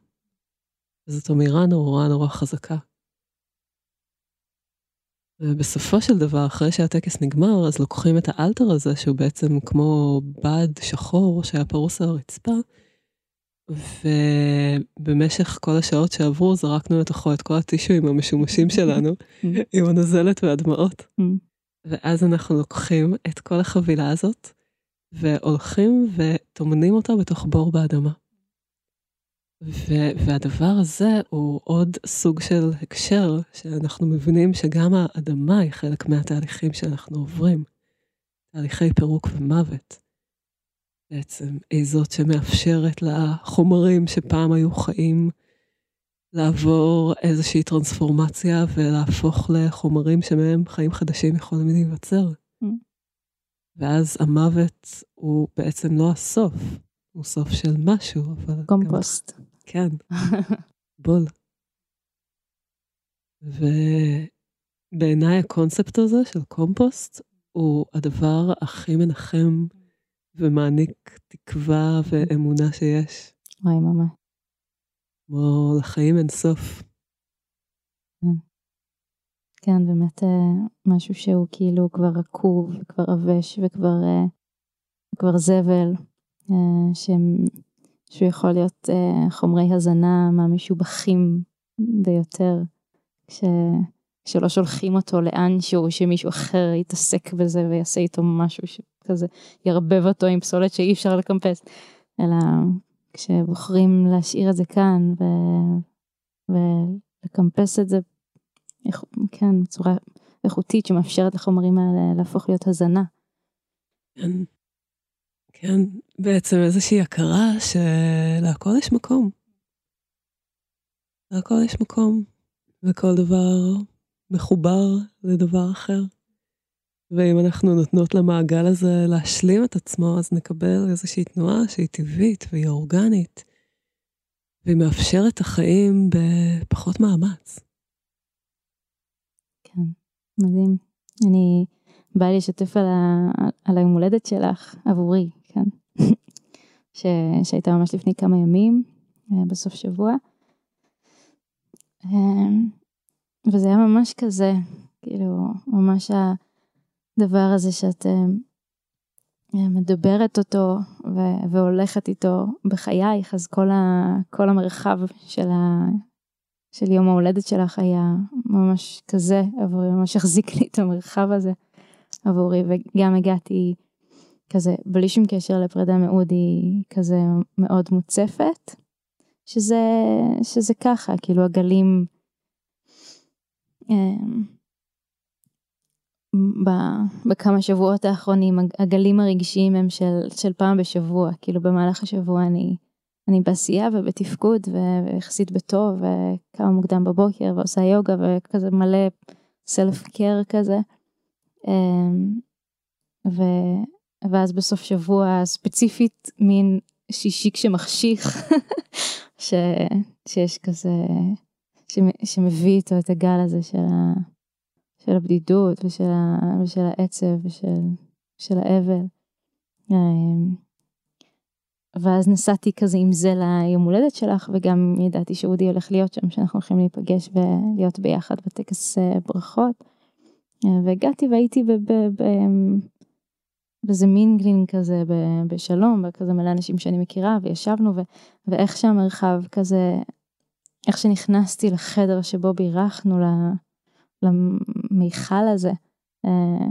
וזאת אמירה נורא נורא חזקה. ובסופו של דבר, אחרי שהטקס נגמר, אז לוקחים את האלתר הזה, שהוא בעצם כמו בד שחור שהיה פרוס על הרצפה, ובמשך כל השעות שעברו זרקנו לתוכו את כל הטישואים המשומשים שלנו, עם הנזלת והדמעות. Mm. ואז אנחנו לוקחים את כל החבילה הזאת, והולכים וטומנים אותה בתוך בור באדמה. והדבר הזה הוא עוד סוג של הקשר, שאנחנו מבינים שגם האדמה היא חלק מהתהליכים שאנחנו עוברים, תהליכי פירוק ומוות. בעצם היא זאת שמאפשרת לחומרים שפעם היו חיים לעבור איזושהי טרנספורמציה ולהפוך לחומרים שמהם חיים חדשים יכולים להיווצר. mm. ואז המוות הוא בעצם לא הסוף, הוא סוף של משהו, אבל... קומפוסט. גם... כן, בול. ובעיניי הקונספט הזה של קומפוסט הוא הדבר הכי מנחם ומעניק תקווה ואמונה שיש. וואי, ממש. כמו לחיים אין סוף. כן, כן באמת אה, משהו שהוא כאילו כבר רקוב, וכבר עבש, וכבר כבר זבל, אה, שהם, שהוא יכול להיות אה, חומרי הזנה מהמשובחים ביותר, כש, כשלא שולחים אותו לאנשהו, שמישהו אחר יתעסק בזה ויעשה איתו משהו שכזה ירבב אותו עם פסולת שאי אפשר לקמפס, אלא כשבוחרים להשאיר את זה כאן ו... ולקמפס את זה, כן, בצורה איכותית שמאפשרת לחומרים האלה להפוך להיות הזנה. כן, כן, בעצם איזושהי הכרה שלהכל יש מקום. להכל יש מקום, וכל דבר מחובר לדבר אחר. ואם אנחנו נותנות למעגל הזה להשלים את עצמו, אז נקבל איזושהי תנועה שהיא טבעית והיא אורגנית, והיא מאפשרת את החיים בפחות מאמץ. כן, מדהים. אני באה לשתף על, ה... על היום הולדת שלך עבורי, כן? ש... שהייתה ממש לפני כמה ימים, אה, בסוף שבוע. וזה היה ממש כזה, כאילו, ממש. הדבר הזה שאת אה, אה, מדברת אותו ו- והולכת איתו בחייך, אז כל, ה- כל המרחב של, ה- של יום ההולדת שלך היה ממש כזה עבורי, ממש החזיק לי את המרחב הזה עבורי, וגם הגעתי כזה, בלי שום קשר לפרידה מאודי, כזה מאוד מוצפת, שזה, שזה ככה, כאילו הגלים, בכמה שבועות האחרונים הגלים הרגשיים הם של, של פעם בשבוע, כאילו במהלך השבוע אני, אני בעשייה ובתפקוד ויחסית בטוב וכמה מוקדם בבוקר ועושה יוגה וכזה מלא סלף קר כזה. אמ, ו, ואז בסוף שבוע ספציפית מין שישי כשמחשיך, ש, שיש כזה, שמביא איתו את הגל הזה של ה... של הבדידות ושל, ה, ושל העצב ושל של האבל. אמ, ואז נסעתי כזה עם זה ליום הולדת שלך וגם ידעתי שאודי הולך להיות שם שאנחנו הולכים להיפגש ולהיות ביחד בטקס אה, ברכות. אה, והגעתי והייתי באיזה מינגלין כזה בשלום וכזה מלא אנשים שאני מכירה וישבנו ו, ואיך שהמרחב כזה איך שנכנסתי לחדר שבו בירכנו למיכל הזה. אה,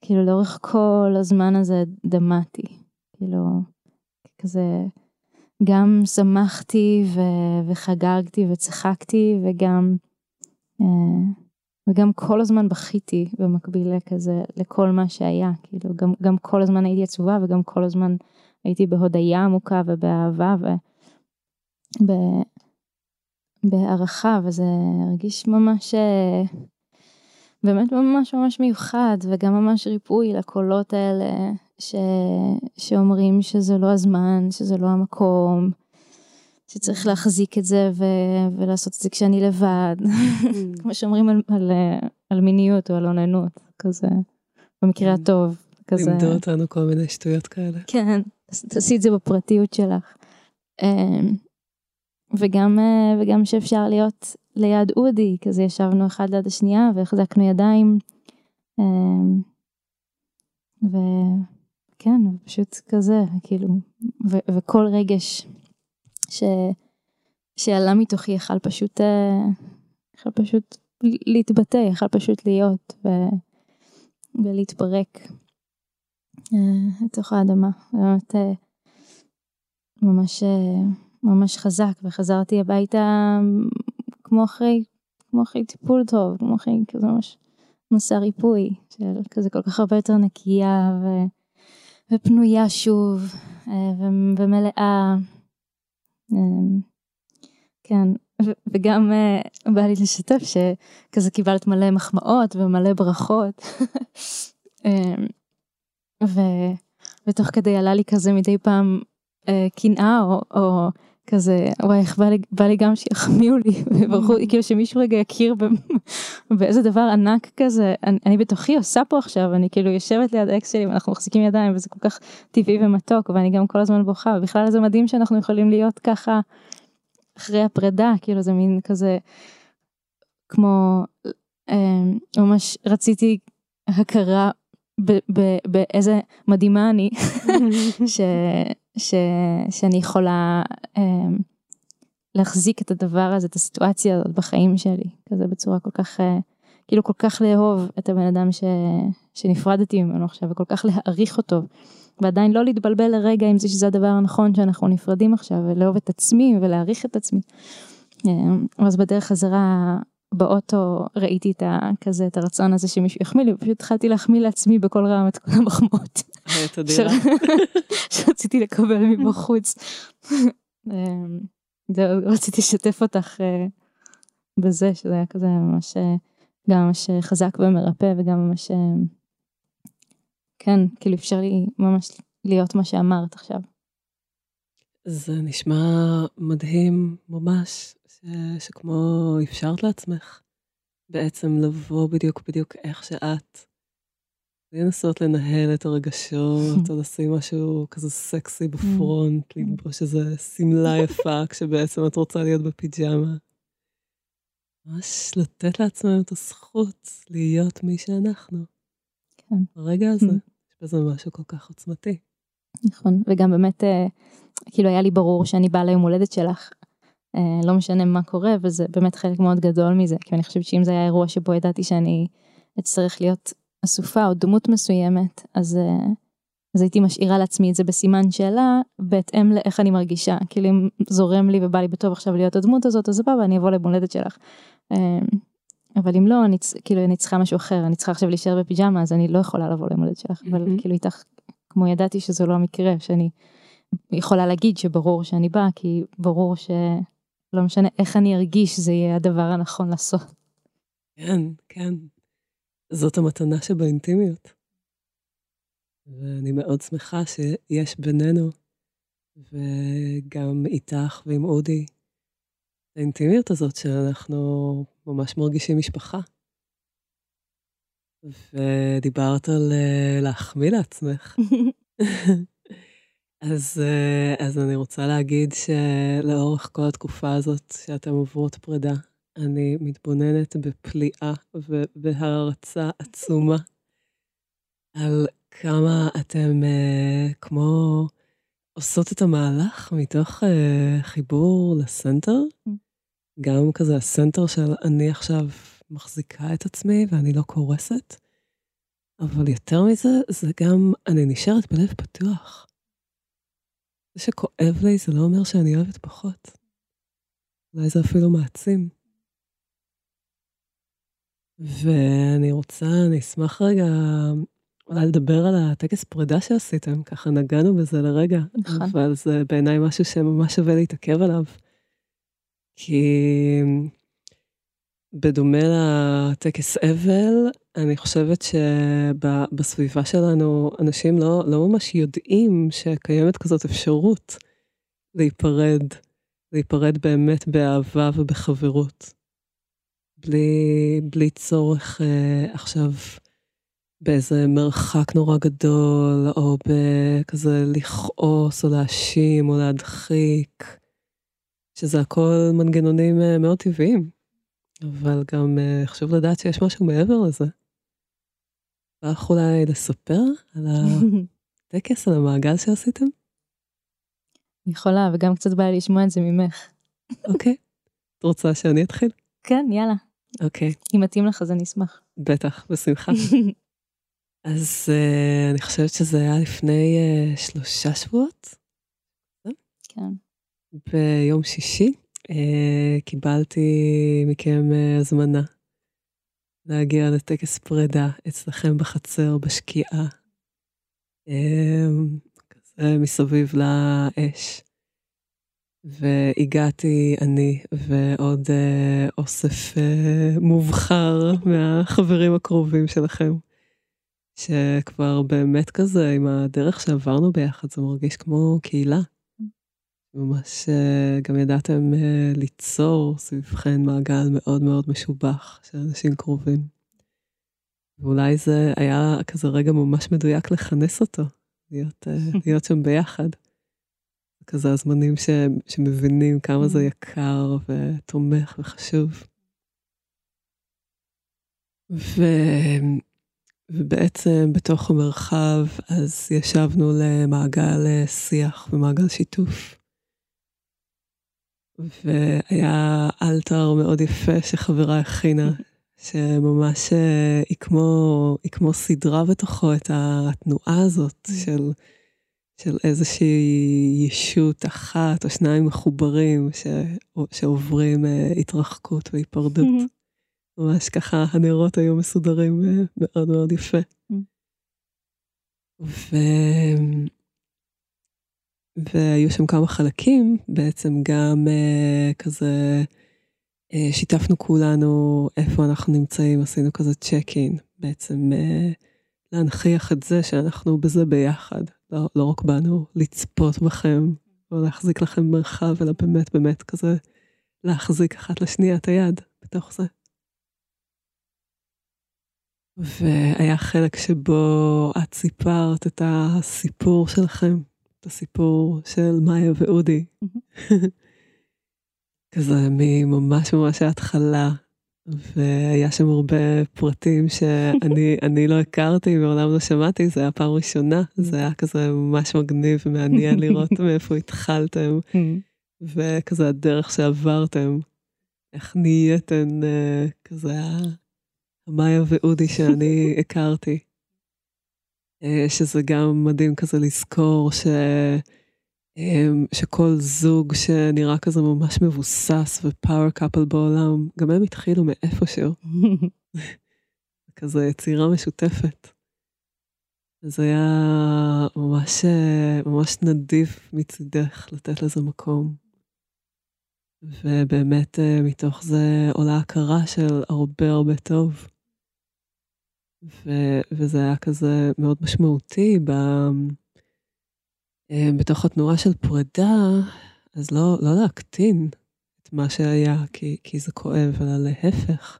כאילו לאורך כל הזמן הזה דמעתי, כאילו כזה גם שמחתי ו- וחגגתי וצחקתי וגם אה, וגם כל הזמן בכיתי במקביל לכזה לכל מה שהיה, כאילו גם, גם כל הזמן הייתי עצובה וגם כל הזמן הייתי בהודיה עמוקה ובאהבה ו... בהערכה וזה הרגיש ממש אה, באמת ממש ממש מיוחד וגם ממש ריפוי לקולות האלה ש... שאומרים שזה לא הזמן, שזה לא המקום, שצריך להחזיק את זה ו... ולעשות את זה כשאני לבד, mm. כמו שאומרים על, על, על מיניות או על אוננות, כזה, במקרה כן. הטוב. כזה. לימדו אותנו כל מיני שטויות כאלה. כן, תעשי את זה בפרטיות שלך. וגם, אה, וגם שאפשר להיות ליד אודי, כזה ישבנו אחד ליד השנייה והחזקנו ידיים. אמ, וכן, פשוט כזה, כאילו, ו- וכל רגש ש- שעלה מתוכי יכל פשוט, אה, יכל פשוט להתבטא, יכל פשוט להיות ו- ולהתפרק אה, לתוך האדמה. באמת ממש, ממש חזק, וחזרתי הביתה כמו אחרי, כמו אחרי טיפול טוב, כמו אחרי כזה ממש מסע ריפוי, של כזה כל כך הרבה יותר נקייה ו, ופנויה שוב, ו, ומלאה. כן, וגם בא לי לשתף שכזה קיבלת מלא מחמאות ומלא ברכות. ו, ותוך כדי עלה לי כזה מדי פעם קנאה או, או כזה וואי איך בא לי, בא לי גם שיחמיאו לי ויברכו לי כאילו שמישהו רגע יכיר באיזה דבר ענק כזה. אני, אני בתוכי עושה פה עכשיו אני כאילו יושבת ליד אקס שלי ואנחנו מחזיקים ידיים וזה כל כך טבעי ומתוק ואני גם כל הזמן בוכה ובכלל זה מדהים שאנחנו יכולים להיות ככה אחרי הפרידה כאילו זה מין כזה כמו אה, ממש רציתי הכרה באיזה מדהימה אני ש, ש, שאני יכולה um, להחזיק את הדבר הזה את הסיטואציה הזאת בחיים שלי כזה בצורה כל כך uh, כאילו כל כך לאהוב את הבן אדם ש, שנפרדתי ממנו עכשיו וכל כך להעריך אותו ועדיין לא להתבלבל לרגע עם זה שזה הדבר הנכון שאנחנו נפרדים עכשיו ולאהוב את עצמי ולהעריך את עצמי. אמ, אז בדרך חזרה באוטו ראיתי את ה, כזה את הרצון הזה שמישהו יחמיא לי ופשוט התחלתי להחמיא לעצמי בכל רם את כל המחמאות. שרציתי לקבל מבחוץ. אמ, רציתי לשתף אותך אה, בזה שזה היה כזה ממש אה, גם ממש חזק ומרפא וגם ממש אה, כן כאילו אפשר לי ממש להיות מה שאמרת עכשיו. זה נשמע מדהים ממש שכמו אפשרת לעצמך בעצם לבוא בדיוק בדיוק איך שאת. לנסות לנהל את הרגשות או לשים משהו כזה סקסי בפרונט, ללבוש איזה שמלה יפה כשבעצם את רוצה להיות בפיג'מה. ממש לתת לעצמנו את הזכות להיות מי שאנחנו. כן. ברגע הזה, יש בזה משהו כל כך עוצמתי. נכון, וגם באמת, אה, כאילו היה לי ברור שאני באה ליום הולדת שלך, אה, לא משנה מה קורה וזה באמת חלק מאוד גדול מזה כי אני חושבת שאם זה היה אירוע שבו ידעתי שאני אצטרך להיות אסופה או דמות מסוימת אז אה, אז הייתי משאירה לעצמי את זה בסימן שאלה בהתאם לאיך אני מרגישה. כאילו אם זורם לי ובא לי בטוב עכשיו להיות הדמות הזאת אז סבבה אני אבוא למולדת שלך. אה, אבל אם לא אני כאילו אני צריכה משהו אחר אני צריכה עכשיו להישאר בפיג'מה אז אני לא יכולה לבוא למולדת שלך. אבל כאילו איתך כמו ידעתי שזה לא המקרה שאני יכולה להגיד שברור שאני באה כי ברור ש... לא משנה איך אני ארגיש, זה יהיה הדבר הנכון לעשות. כן, כן. זאת המתנה שבאינטימיות. ואני מאוד שמחה שיש בינינו, וגם איתך ועם אודי, האינטימיות הזאת שאנחנו ממש מרגישים משפחה. ודיברת על אה, להחמיא לעצמך. אז, אה, אז אני רוצה להגיד שלאורך כל התקופה הזאת שאתם עוברות פרידה, אני מתבוננת בפליאה ובהערצה עצומה על כמה אתם uh, כמו עושות את המהלך מתוך uh, חיבור לסנטר, mm. גם כזה הסנטר של אני עכשיו מחזיקה את עצמי ואני לא קורסת, אבל יותר מזה, זה גם אני נשארת בלב פתוח. זה שכואב לי זה לא אומר שאני אוהבת פחות. אולי זה אפילו מעצים. ואני רוצה, אני אשמח רגע אולי לדבר על הטקס פרידה שעשיתם, ככה נגענו בזה לרגע, נכון. אבל זה בעיניי משהו שממש שווה להתעכב עליו. כי בדומה לטקס אבל, אני חושבת שבסביבה שלנו אנשים לא, לא ממש יודעים שקיימת כזאת אפשרות להיפרד, להיפרד באמת באהבה ובחברות. בלי, בלי צורך אה, עכשיו באיזה מרחק נורא גדול, או בכזה לכעוס, או להאשים, או להדחיק, שזה הכל מנגנונים אה, מאוד טבעיים. אבל גם uh, חשוב לדעת שיש משהו מעבר לזה. לך אולי לספר על הטקס, על המעגל שעשיתם? יכולה, וגם קצת בא לי לשמוע את זה ממך. אוקיי. את רוצה שאני אתחיל? כן, יאללה. אוקיי. אם מתאים לך אז אני אשמח. בטח, בשמחה. אז uh, אני חושבת שזה היה לפני uh, שלושה שבועות. כן. ביום שישי אה, קיבלתי מכם אה, הזמנה להגיע לטקס פרידה אצלכם בחצר, בשקיעה, אה, כזה מסביב לאש. והגעתי אני ועוד אה, אוסף אה, מובחר מהחברים הקרובים שלכם, שכבר באמת כזה, עם הדרך שעברנו ביחד, זה מרגיש כמו קהילה. ממש אה, גם ידעתם אה, ליצור סביבכן מעגל מאוד מאוד משובח של אנשים קרובים. ואולי זה היה כזה רגע ממש מדויק לכנס אותו, להיות, אה, להיות שם ביחד. כזה הזמנים ש, שמבינים כמה זה יקר ותומך וחשוב. ו, ובעצם בתוך המרחב אז ישבנו למעגל שיח ומעגל שיתוף. והיה אלתר מאוד יפה שחברה הכינה, שממש אה, היא כמו, היא כמו סדרה בתוכו את התנועה הזאת mm. של, של איזושהי ישות אחת או שניים מחוברים ש, שעוברים אה, התרחקות והיפרדות. Mm-hmm. ממש ככה הנרות היו מסודרים אה, מאוד מאוד יפה. Mm. ו... והיו שם כמה חלקים, בעצם גם uh, כזה uh, שיתפנו כולנו איפה אנחנו נמצאים, עשינו כזה צ'ק אין, בעצם uh, להנכיח את זה שאנחנו בזה ביחד, לא, לא רק באנו לצפות בכם או להחזיק לכם מרחב, אלא באמת באמת כזה להחזיק אחת לשנייה את היד בתוך זה. והיה חלק שבו את סיפרת את הסיפור שלכם, את הסיפור של מאיה ואודי. כזה מממש ממש ההתחלה, והיה שם הרבה פרטים שאני לא הכרתי, מעולם לא שמעתי, זה היה פעם ראשונה, זה היה כזה ממש מגניב ומעניין לראות מאיפה התחלתם, וכזה הדרך שעברתם, איך נהייתן כזה המאיה ואודי שאני הכרתי. אה, שזה גם מדהים כזה לזכור ש... אמ, שכל זוג שנראה כזה ממש מבוסס ופאוור קאפל בעולם, גם הם התחילו מאיפשהו. כזה יצירה משותפת. זה היה ממש, ממש נדיב מצידך לתת לזה מקום. ובאמת אה, מתוך זה עולה הכרה של הרבה הרבה טוב. ו- וזה היה כזה מאוד משמעותי ב... אה, בתוך התנועה של פרידה, אז לא, לא להקטין את מה שהיה, כי, כי זה כואב, אלא להפך,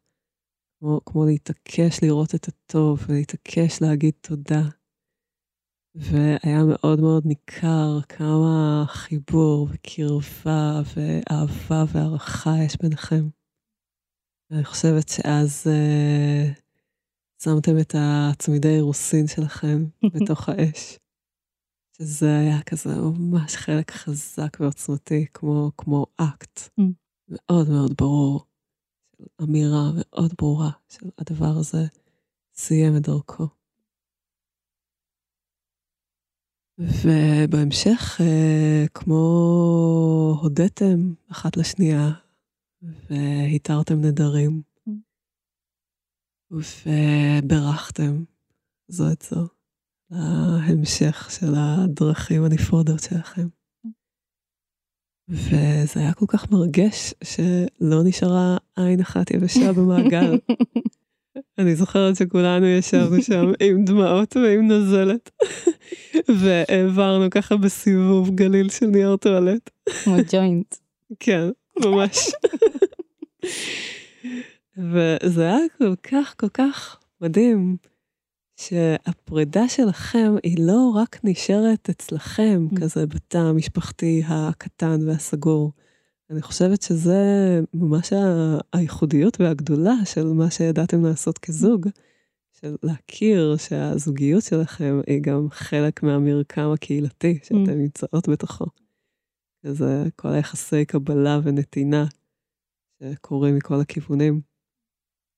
כמו, כמו להתעקש לראות את הטוב ולהתעקש להגיד תודה. והיה מאוד מאוד ניכר כמה חיבור וקרבה ואהבה והערכה יש ביניכם. ואני חושבת שאז uh, שמתם את הצמידי אירוסין שלכם בתוך האש. שזה היה כזה ממש חלק חזק ועוצמתי, כמו, כמו אקט mm. מאוד מאוד ברור, אמירה מאוד ברורה של הדבר הזה סיים את דרכו. ובהמשך, אה, כמו הודיתם אחת לשנייה והתרתם נדרים, וברכתם זו את זו להמשך של הדרכים הנפרדות שלכם. וזה היה כל כך מרגש שלא נשארה עין אחת יבשה במעגל. אני זוכרת שכולנו ישבנו שם עם דמעות ועם נוזלת, והעברנו ככה בסיבוב גליל של נייר טואלט. כמו ג'וינט. כן, ממש. וזה היה כל כך כל כך מדהים, שהפרידה שלכם היא לא רק נשארת אצלכם, mm. כזה בתא המשפחתי הקטן והסגור. אני חושבת שזה ממש הייחודיות והגדולה של מה שידעתם לעשות כזוג, של להכיר שהזוגיות שלכם היא גם חלק מהמרקם הקהילתי שאתם mm. נמצאות בתוכו. שזה כל היחסי קבלה ונתינה שקורים מכל הכיוונים.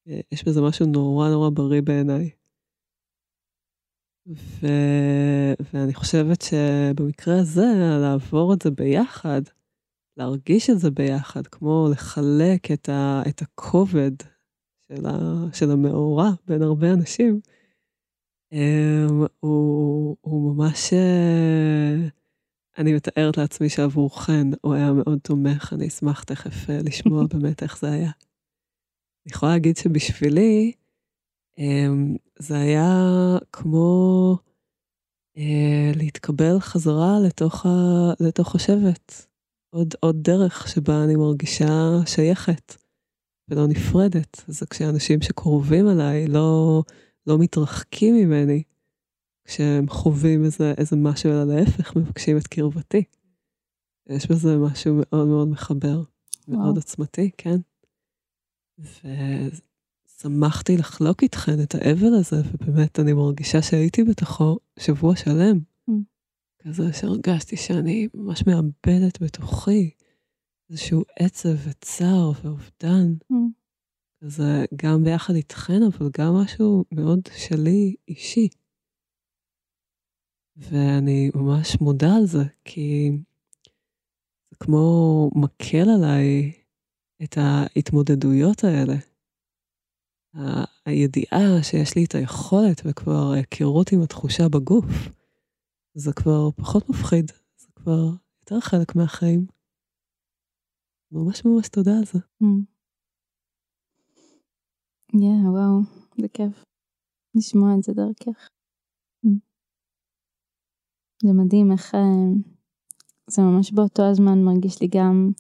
יש בזה משהו נורא נורא בריא בעיניי. ו... ואני חושבת שבמקרה הזה, לעבור את זה ביחד, להרגיש את זה ביחד, כמו לחלק את, ה... את הכובד של, ה... של המאורע בין הרבה אנשים, אמ, הוא, הוא ממש... אה, אני מתארת לעצמי שעבורכן הוא היה מאוד תומך, אני אשמח תכף אה, לשמוע באמת איך זה היה. אני יכולה להגיד שבשבילי, אמ, זה היה כמו אה, להתקבל חזרה לתוך, ה, לתוך השבט. עוד, עוד דרך שבה אני מרגישה שייכת ולא נפרדת. זה כשאנשים שקרובים אליי לא, לא מתרחקים ממני, כשהם חווים איזה, איזה משהו, אלא להפך, מבקשים את קרבתי. יש בזה משהו מאוד מאוד מחבר, וואו. מאוד עוצמתי, כן. ושמחתי לחלוק איתכן את האבל הזה, ובאמת אני מרגישה שהייתי בתוכו שבוע שלם. Mm. כזה שהרגשתי שאני ממש מאבדת בתוכי איזשהו עצב וצער ואובדן. Mm. כזה גם ביחד איתכן, אבל גם משהו מאוד שלי אישי. ואני ממש מודה על זה, כי זה כמו מקל עליי את ההתמודדויות האלה. הידיעה שיש לי את היכולת וכבר היכרות עם התחושה בגוף, זה כבר פחות מפחיד, זה כבר יותר חלק מהחיים. ממש ממש תודה על זה. כן, וואו, זה כיף לשמוע את זה דרכך. Mm. זה מדהים איך אה, זה ממש באותו הזמן מרגיש לי גם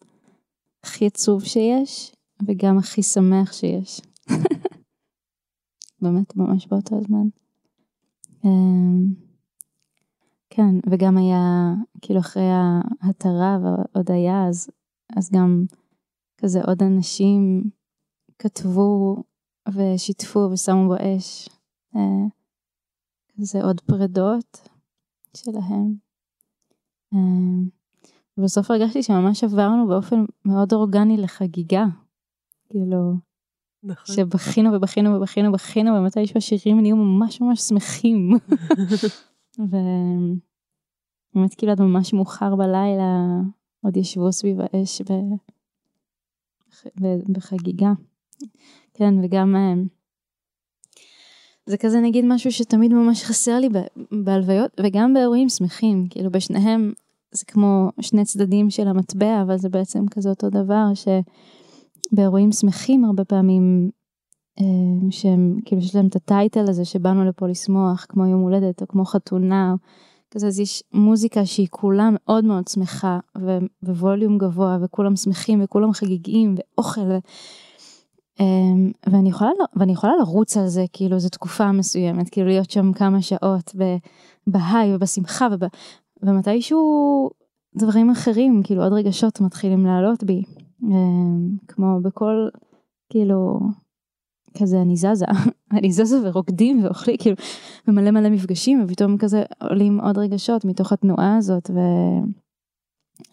הכי עצוב שיש וגם הכי שמח שיש. באמת ממש באותו הזמן. אמ, כן, וגם היה, כאילו אחרי ההתרה ועוד היה, אז, אז גם כזה עוד אנשים כתבו ושיתפו ושמו בו אש. אה, כזה עוד פרדות שלהם. ובסוף הרגשתי שממש עברנו באופן מאוד אורגני לחגיגה. כאילו, נכון. שבכינו ובכינו ובכינו ובכינו ומתישהו השירים נהיו ממש ממש שמחים. ובאמת כאילו עד ממש מאוחר בלילה עוד ישבו סביב האש ב... בחגיגה. כן וגם אה, זה כזה נגיד משהו שתמיד ממש חסר לי בהלוויות וגם באירועים שמחים כאילו בשניהם זה כמו שני צדדים של המטבע אבל זה בעצם כזה אותו דבר שבאירועים שמחים הרבה פעמים אה, שהם כאילו יש להם את הטייטל הזה שבאנו לפה לשמוח כמו יום הולדת או כמו חתונה או כזה אז יש מוזיקה שהיא כולה מאוד מאוד שמחה וווליום גבוה וכולם שמחים וכולם חגיגים ואוכל. ו... אמ, ואני יכולה, ואני יכולה לרוץ על זה, כאילו, זו תקופה מסוימת, כאילו להיות שם כמה שעות בהיי ובשמחה, וב, ומתישהו דברים אחרים, כאילו עוד רגשות מתחילים לעלות בי, אמ, כמו בכל, כאילו, כזה אני זזה, אני זזה ורוקדים ואוכלים, כאילו, ומלא מלא מפגשים, ופתאום כזה עולים עוד רגשות מתוך התנועה הזאת, ו...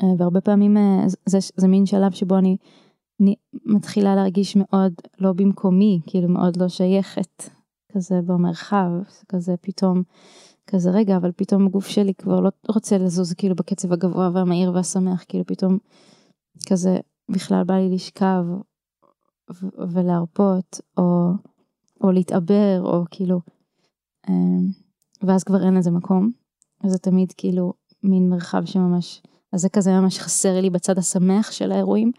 אה, והרבה פעמים אה, זה, זה מין שלב שבו אני אני מתחילה להרגיש מאוד לא במקומי, כאילו מאוד לא שייכת כזה במרחב, כזה פתאום, כזה רגע, אבל פתאום הגוף שלי כבר לא רוצה לזוז כאילו בקצב הגבוה והמהיר והשמח, כאילו פתאום כזה בכלל בא לי לשכב ולהרפות, או, או להתעבר, או כאילו, אמ, ואז כבר אין לזה מקום, אז זה תמיד כאילו מין מרחב שממש, אז זה כזה ממש חסר לי בצד השמח של האירועים.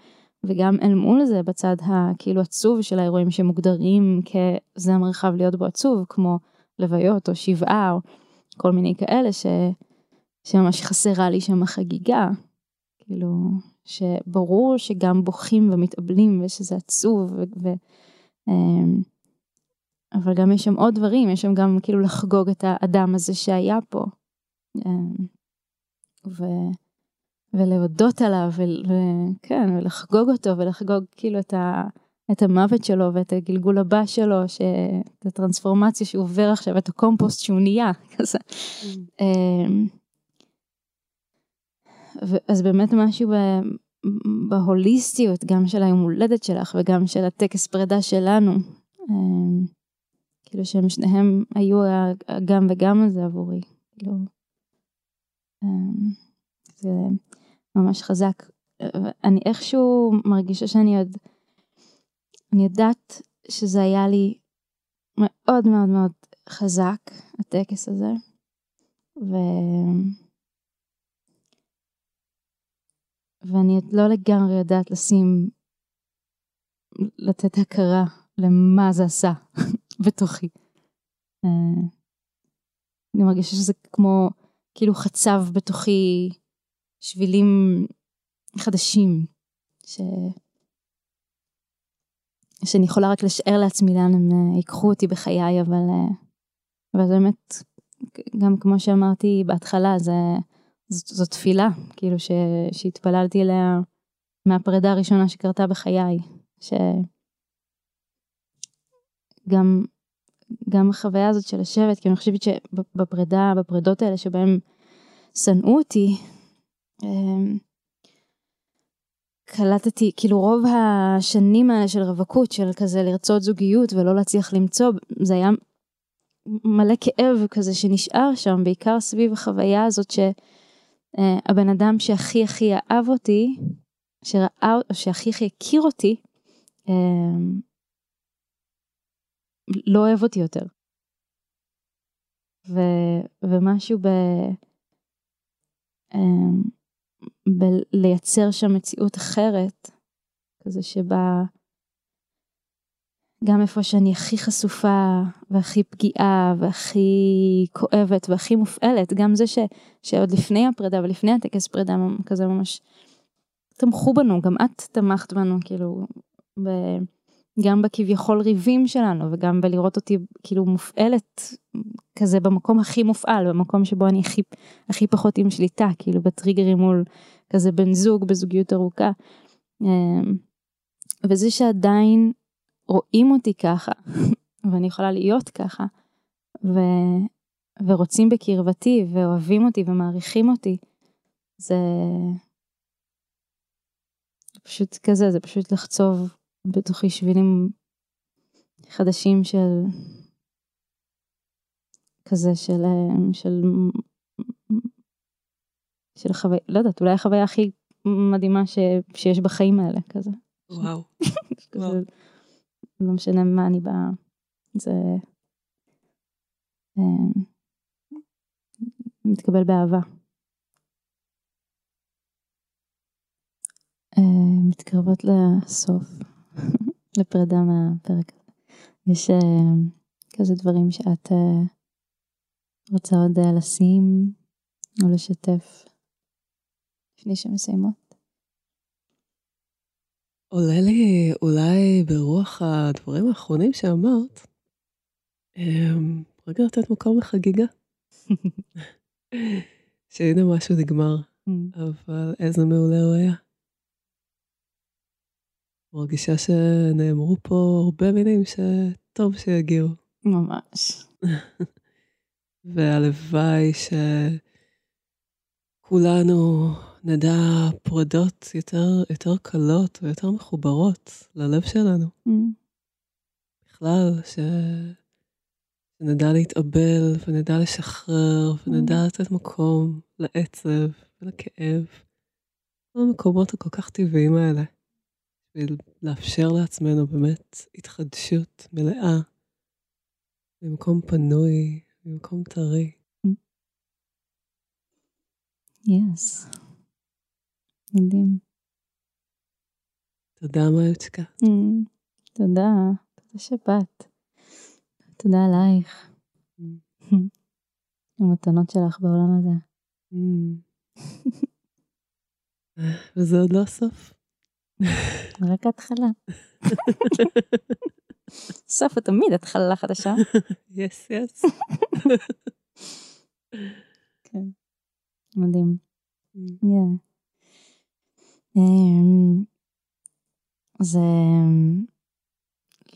וגם אל מול זה בצד הכאילו עצוב של האירועים שמוגדרים כזה המרחב להיות בו עצוב כמו לוויות או שבעה או כל מיני כאלה ש... שממש חסרה לי שם החגיגה. כאילו שברור שגם בוכים ומתאבלים ושזה עצוב ו... ו... אמ, אבל גם יש שם עוד דברים, יש שם גם כאילו לחגוג את האדם הזה שהיה פה. אמ, ו... ולהודות עליו, וכן, ולחגוג אותו, ולחגוג כאילו את, ה, את המוות שלו, ואת הגלגול הבא שלו, ש... את הטרנספורמציה שהוא עובר עכשיו, את הקומפוסט שהוא נהיה, כזה. Mm. אמ, אז באמת משהו ב... בהוליסטיות, גם של היום הולדת שלך, וגם של הטקס פרידה שלנו. אמ, כאילו שהם שניהם היו הגם וגם הזה עבורי, כאילו, אמ, זה ממש חזק. אני איכשהו מרגישה שאני עוד, אני יודעת שזה היה לי מאוד מאוד מאוד חזק, הטקס הזה, ו... ואני עוד לא לגמרי יודעת לשים, לתת הכרה למה זה עשה בתוכי. אה, אני מרגישה שזה כמו, כאילו חצב בתוכי שבילים חדשים, ש... שאני יכולה רק לשער לעצמי לאן הם אה, ייקחו אותי בחיי, אבל, אה, אבל באמת, גם כמו שאמרתי בהתחלה, זה, זאת, זאת תפילה, כאילו ש, שהתפללתי אליה מהפרידה הראשונה שקרתה בחיי, שגם גם החוויה הזאת של לשבת, כי אני חושבת שבפרידה, בפרידות האלה שבהם שנאו אותי, אמ, קלטתי, כאילו רוב השנים האלה של רווקות, של כזה לרצות זוגיות ולא להצליח למצוא, זה היה מלא כאב כזה שנשאר שם, בעיקר סביב החוויה הזאת שהבן אדם שהכי הכי אהב אותי, שראה, או שהכי הכי הכיר אותי, אמ, לא אוהב אותי יותר. ו, ומשהו ב... בלייצר שם מציאות אחרת, כזה שבה גם איפה שאני הכי חשופה והכי פגיעה והכי כואבת והכי מופעלת, גם זה ש, שעוד לפני הפרידה ולפני הטקס פרידה כזה ממש תמכו בנו, גם את תמכת בנו, כאילו, ב, גם בכביכול ריבים שלנו וגם בלראות אותי כאילו מופעלת כזה במקום הכי מופעל, במקום שבו אני הכי, הכי פחות עם שליטה, כאילו בטריגרים מול כזה בן זוג בזוגיות ארוכה. אמ, וזה שעדיין רואים אותי ככה, ואני יכולה להיות ככה, ו... ורוצים בקרבתי, ואוהבים אותי ומעריכים אותי, זה פשוט כזה, זה פשוט לחצוב בתוכי שבילים חדשים של כזה של אה, של של חוויה, לא יודעת, אולי החוויה הכי מדהימה ש, שיש בחיים האלה כזה. וואו. כזה, וואו. לא משנה מה אני באה, זה אה, מתקבל באהבה. אה, מתקרבות לסוף, לפרידה מהפרק הזה. יש כזה דברים שאת רוצה עוד לשים או לשתף לפני שמסיימות? עולה לי אולי ברוח הדברים האחרונים שאמרת, אמ, רגע לתת מקום לחגיגה. שהנה משהו נגמר, mm. אבל איזה מעולה הוא היה. מרגישה שנאמרו פה הרבה מילים שטוב שיגיעו. ממש. והלוואי שכולנו נדע פרדות יותר, יותר קלות ויותר מחוברות ללב שלנו. Mm. בכלל, ש... שנדע להתאבל ונדע לשחרר ונדע mm. לתת מקום לעצב ולכאב. המקומות הכל כך טבעיים האלה. בשביל לאפשר לעצמנו באמת התחדשות מלאה במקום פנוי, במקום טרי. יס. Yes. מדהים. תודה מאוצ'קה. Mm, תודה, תודה שבאת. תודה עלייך. Mm. המתנות שלך בעולם הזה. Mm. וזה עוד לא הסוף. רק ההתחלה. סוף הוא תמיד התחלה חדשה. יס, יס. כן, מדהים. אמ, אז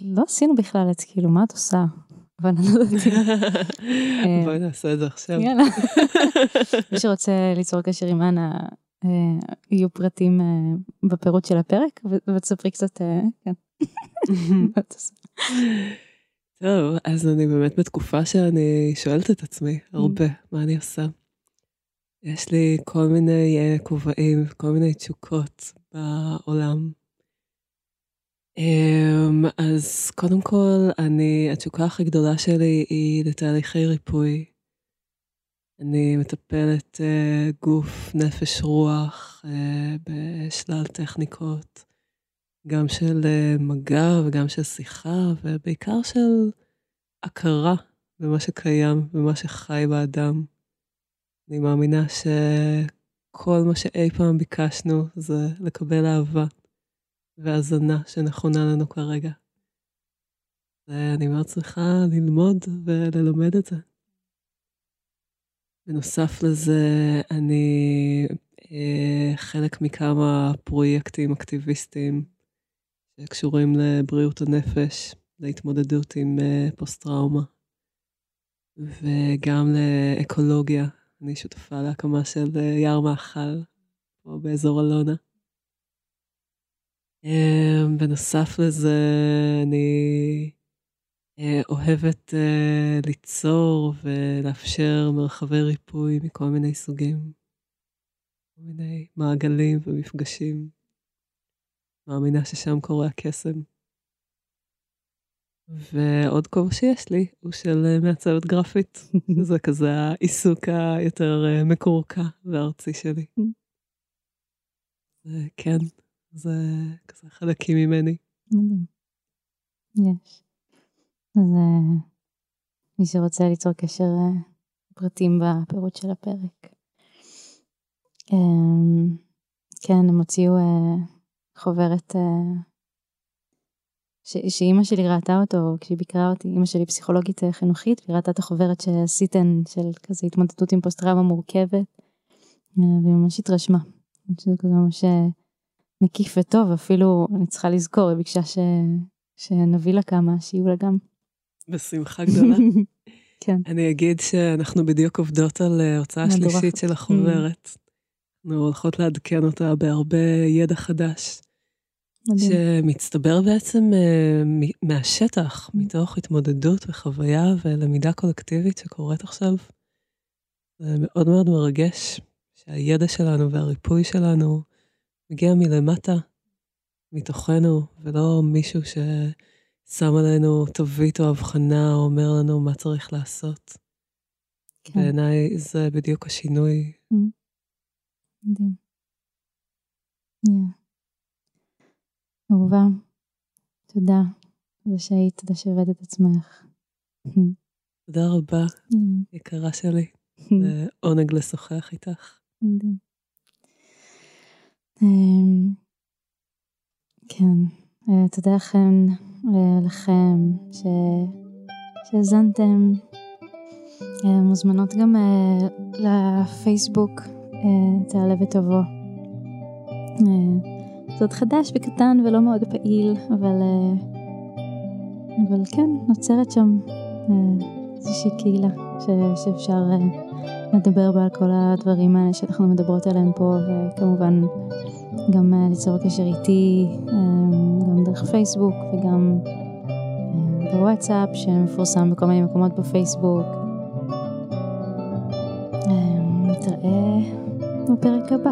לא עשינו בכלל את כאילו מה את עושה. אבל אני לא יודעת. אמ, בואי נעשה את זה עכשיו. יאללה. מי שרוצה ליצור קשר עם אנה, יהיו פרטים אה, בפירוט של הפרק ותספרי קצת, אה, כן. טוב, אז אני באמת בתקופה שאני שואלת את עצמי הרבה, מה אני עושה. יש לי כל מיני כובעים וכל מיני תשוקות בעולם. Um, אז קודם כל, אני, התשוקה הכי גדולה שלי היא לתהליכי ריפוי. אני מטפלת uh, גוף, נפש, רוח uh, בשלל טכניקות, גם של uh, מגע וגם של שיחה, ובעיקר של הכרה במה שקיים, במה שחי באדם. אני מאמינה שכל מה שאי פעם ביקשנו זה לקבל אהבה והזנה שנכונה לנו כרגע. ואני מאוד צריכה ללמוד וללמד את זה. בנוסף לזה, אני אה, חלק מכמה פרויקטים אקטיביסטיים שקשורים לבריאות הנפש, להתמודדות עם אה, פוסט-טראומה, וגם לאקולוגיה. אני שותפה להקמה של אה, יער מאכל פה באזור אלונה. בנוסף לזה, אני אוהבת אה, ליצור ולאפשר מרחבי ריפוי מכל מיני סוגים, כל מיני מעגלים ומפגשים. מאמינה ששם קורה הקסם. ועוד כובע שיש לי הוא של אה, מעצבת גרפית, שזה כזה העיסוק היותר מקורקע וארצי שלי. כן, זה כזה חלקים ממני. מדהים. יש. אז מי שרוצה ליצור קשר uh, פרטים בפירוט של הפרק. Um, כן, הם הוציאו uh, חוברת uh, שאימא שלי ראתה אותו כשהיא ביקרה אותי, אימא שלי פסיכולוגית חינוכית, והיא ראתה את החוברת שעשיתן של כזה התמודדות עם פוסט טראומה מורכבת, והיא ממש התרשמה. שזה כזה ממש מקיף וטוב, אפילו אני צריכה לזכור, היא ביקשה ש... שנביא לה כמה, שיהיו לה גם. בשמחה גדולה. כן. אני אגיד שאנחנו בדיוק עובדות על אה, הוצאה שלישית של החוברת. Mm. אנחנו הולכות לעדכן אותה בהרבה ידע חדש. מדהים. שמצטבר בעצם uh, מהשטח, mm. מתוך התמודדות וחוויה ולמידה קולקטיבית שקורית עכשיו. זה מאוד מאוד מרגש שהידע שלנו והריפוי שלנו מגיע מלמטה, מתוכנו, ולא מישהו ש... שם עלינו תווית או הבחנה, או אומר לנו מה צריך לעשות. כן. בעיניי זה בדיוק השינוי. Mm. מדהים. אהובה, תודה. תודה שהיית, תודה שהבאת את עצמך. תודה רבה, יקרה שלי. זה עונג לשוחח איתך. מדהים. אמ, כן, אה, תודה לכם לכם ש... שהאזנתם. אה, מוזמנות גם uh, לפייסבוק, uh, תעלה ותבוא. זה עוד חדש וקטן ולא מאוד פעיל, אבל, אבל כן, נוצרת שם איזושהי קהילה ש, שאפשר לדבר בה על כל הדברים האלה שאנחנו מדברות עליהם פה, וכמובן גם ליצור קשר איתי. גם דרך פייסבוק וגם אה, בוואטסאפ שמפורסם בכל מיני מקומות בפייסבוק. אה, נתראה בפרק הבא.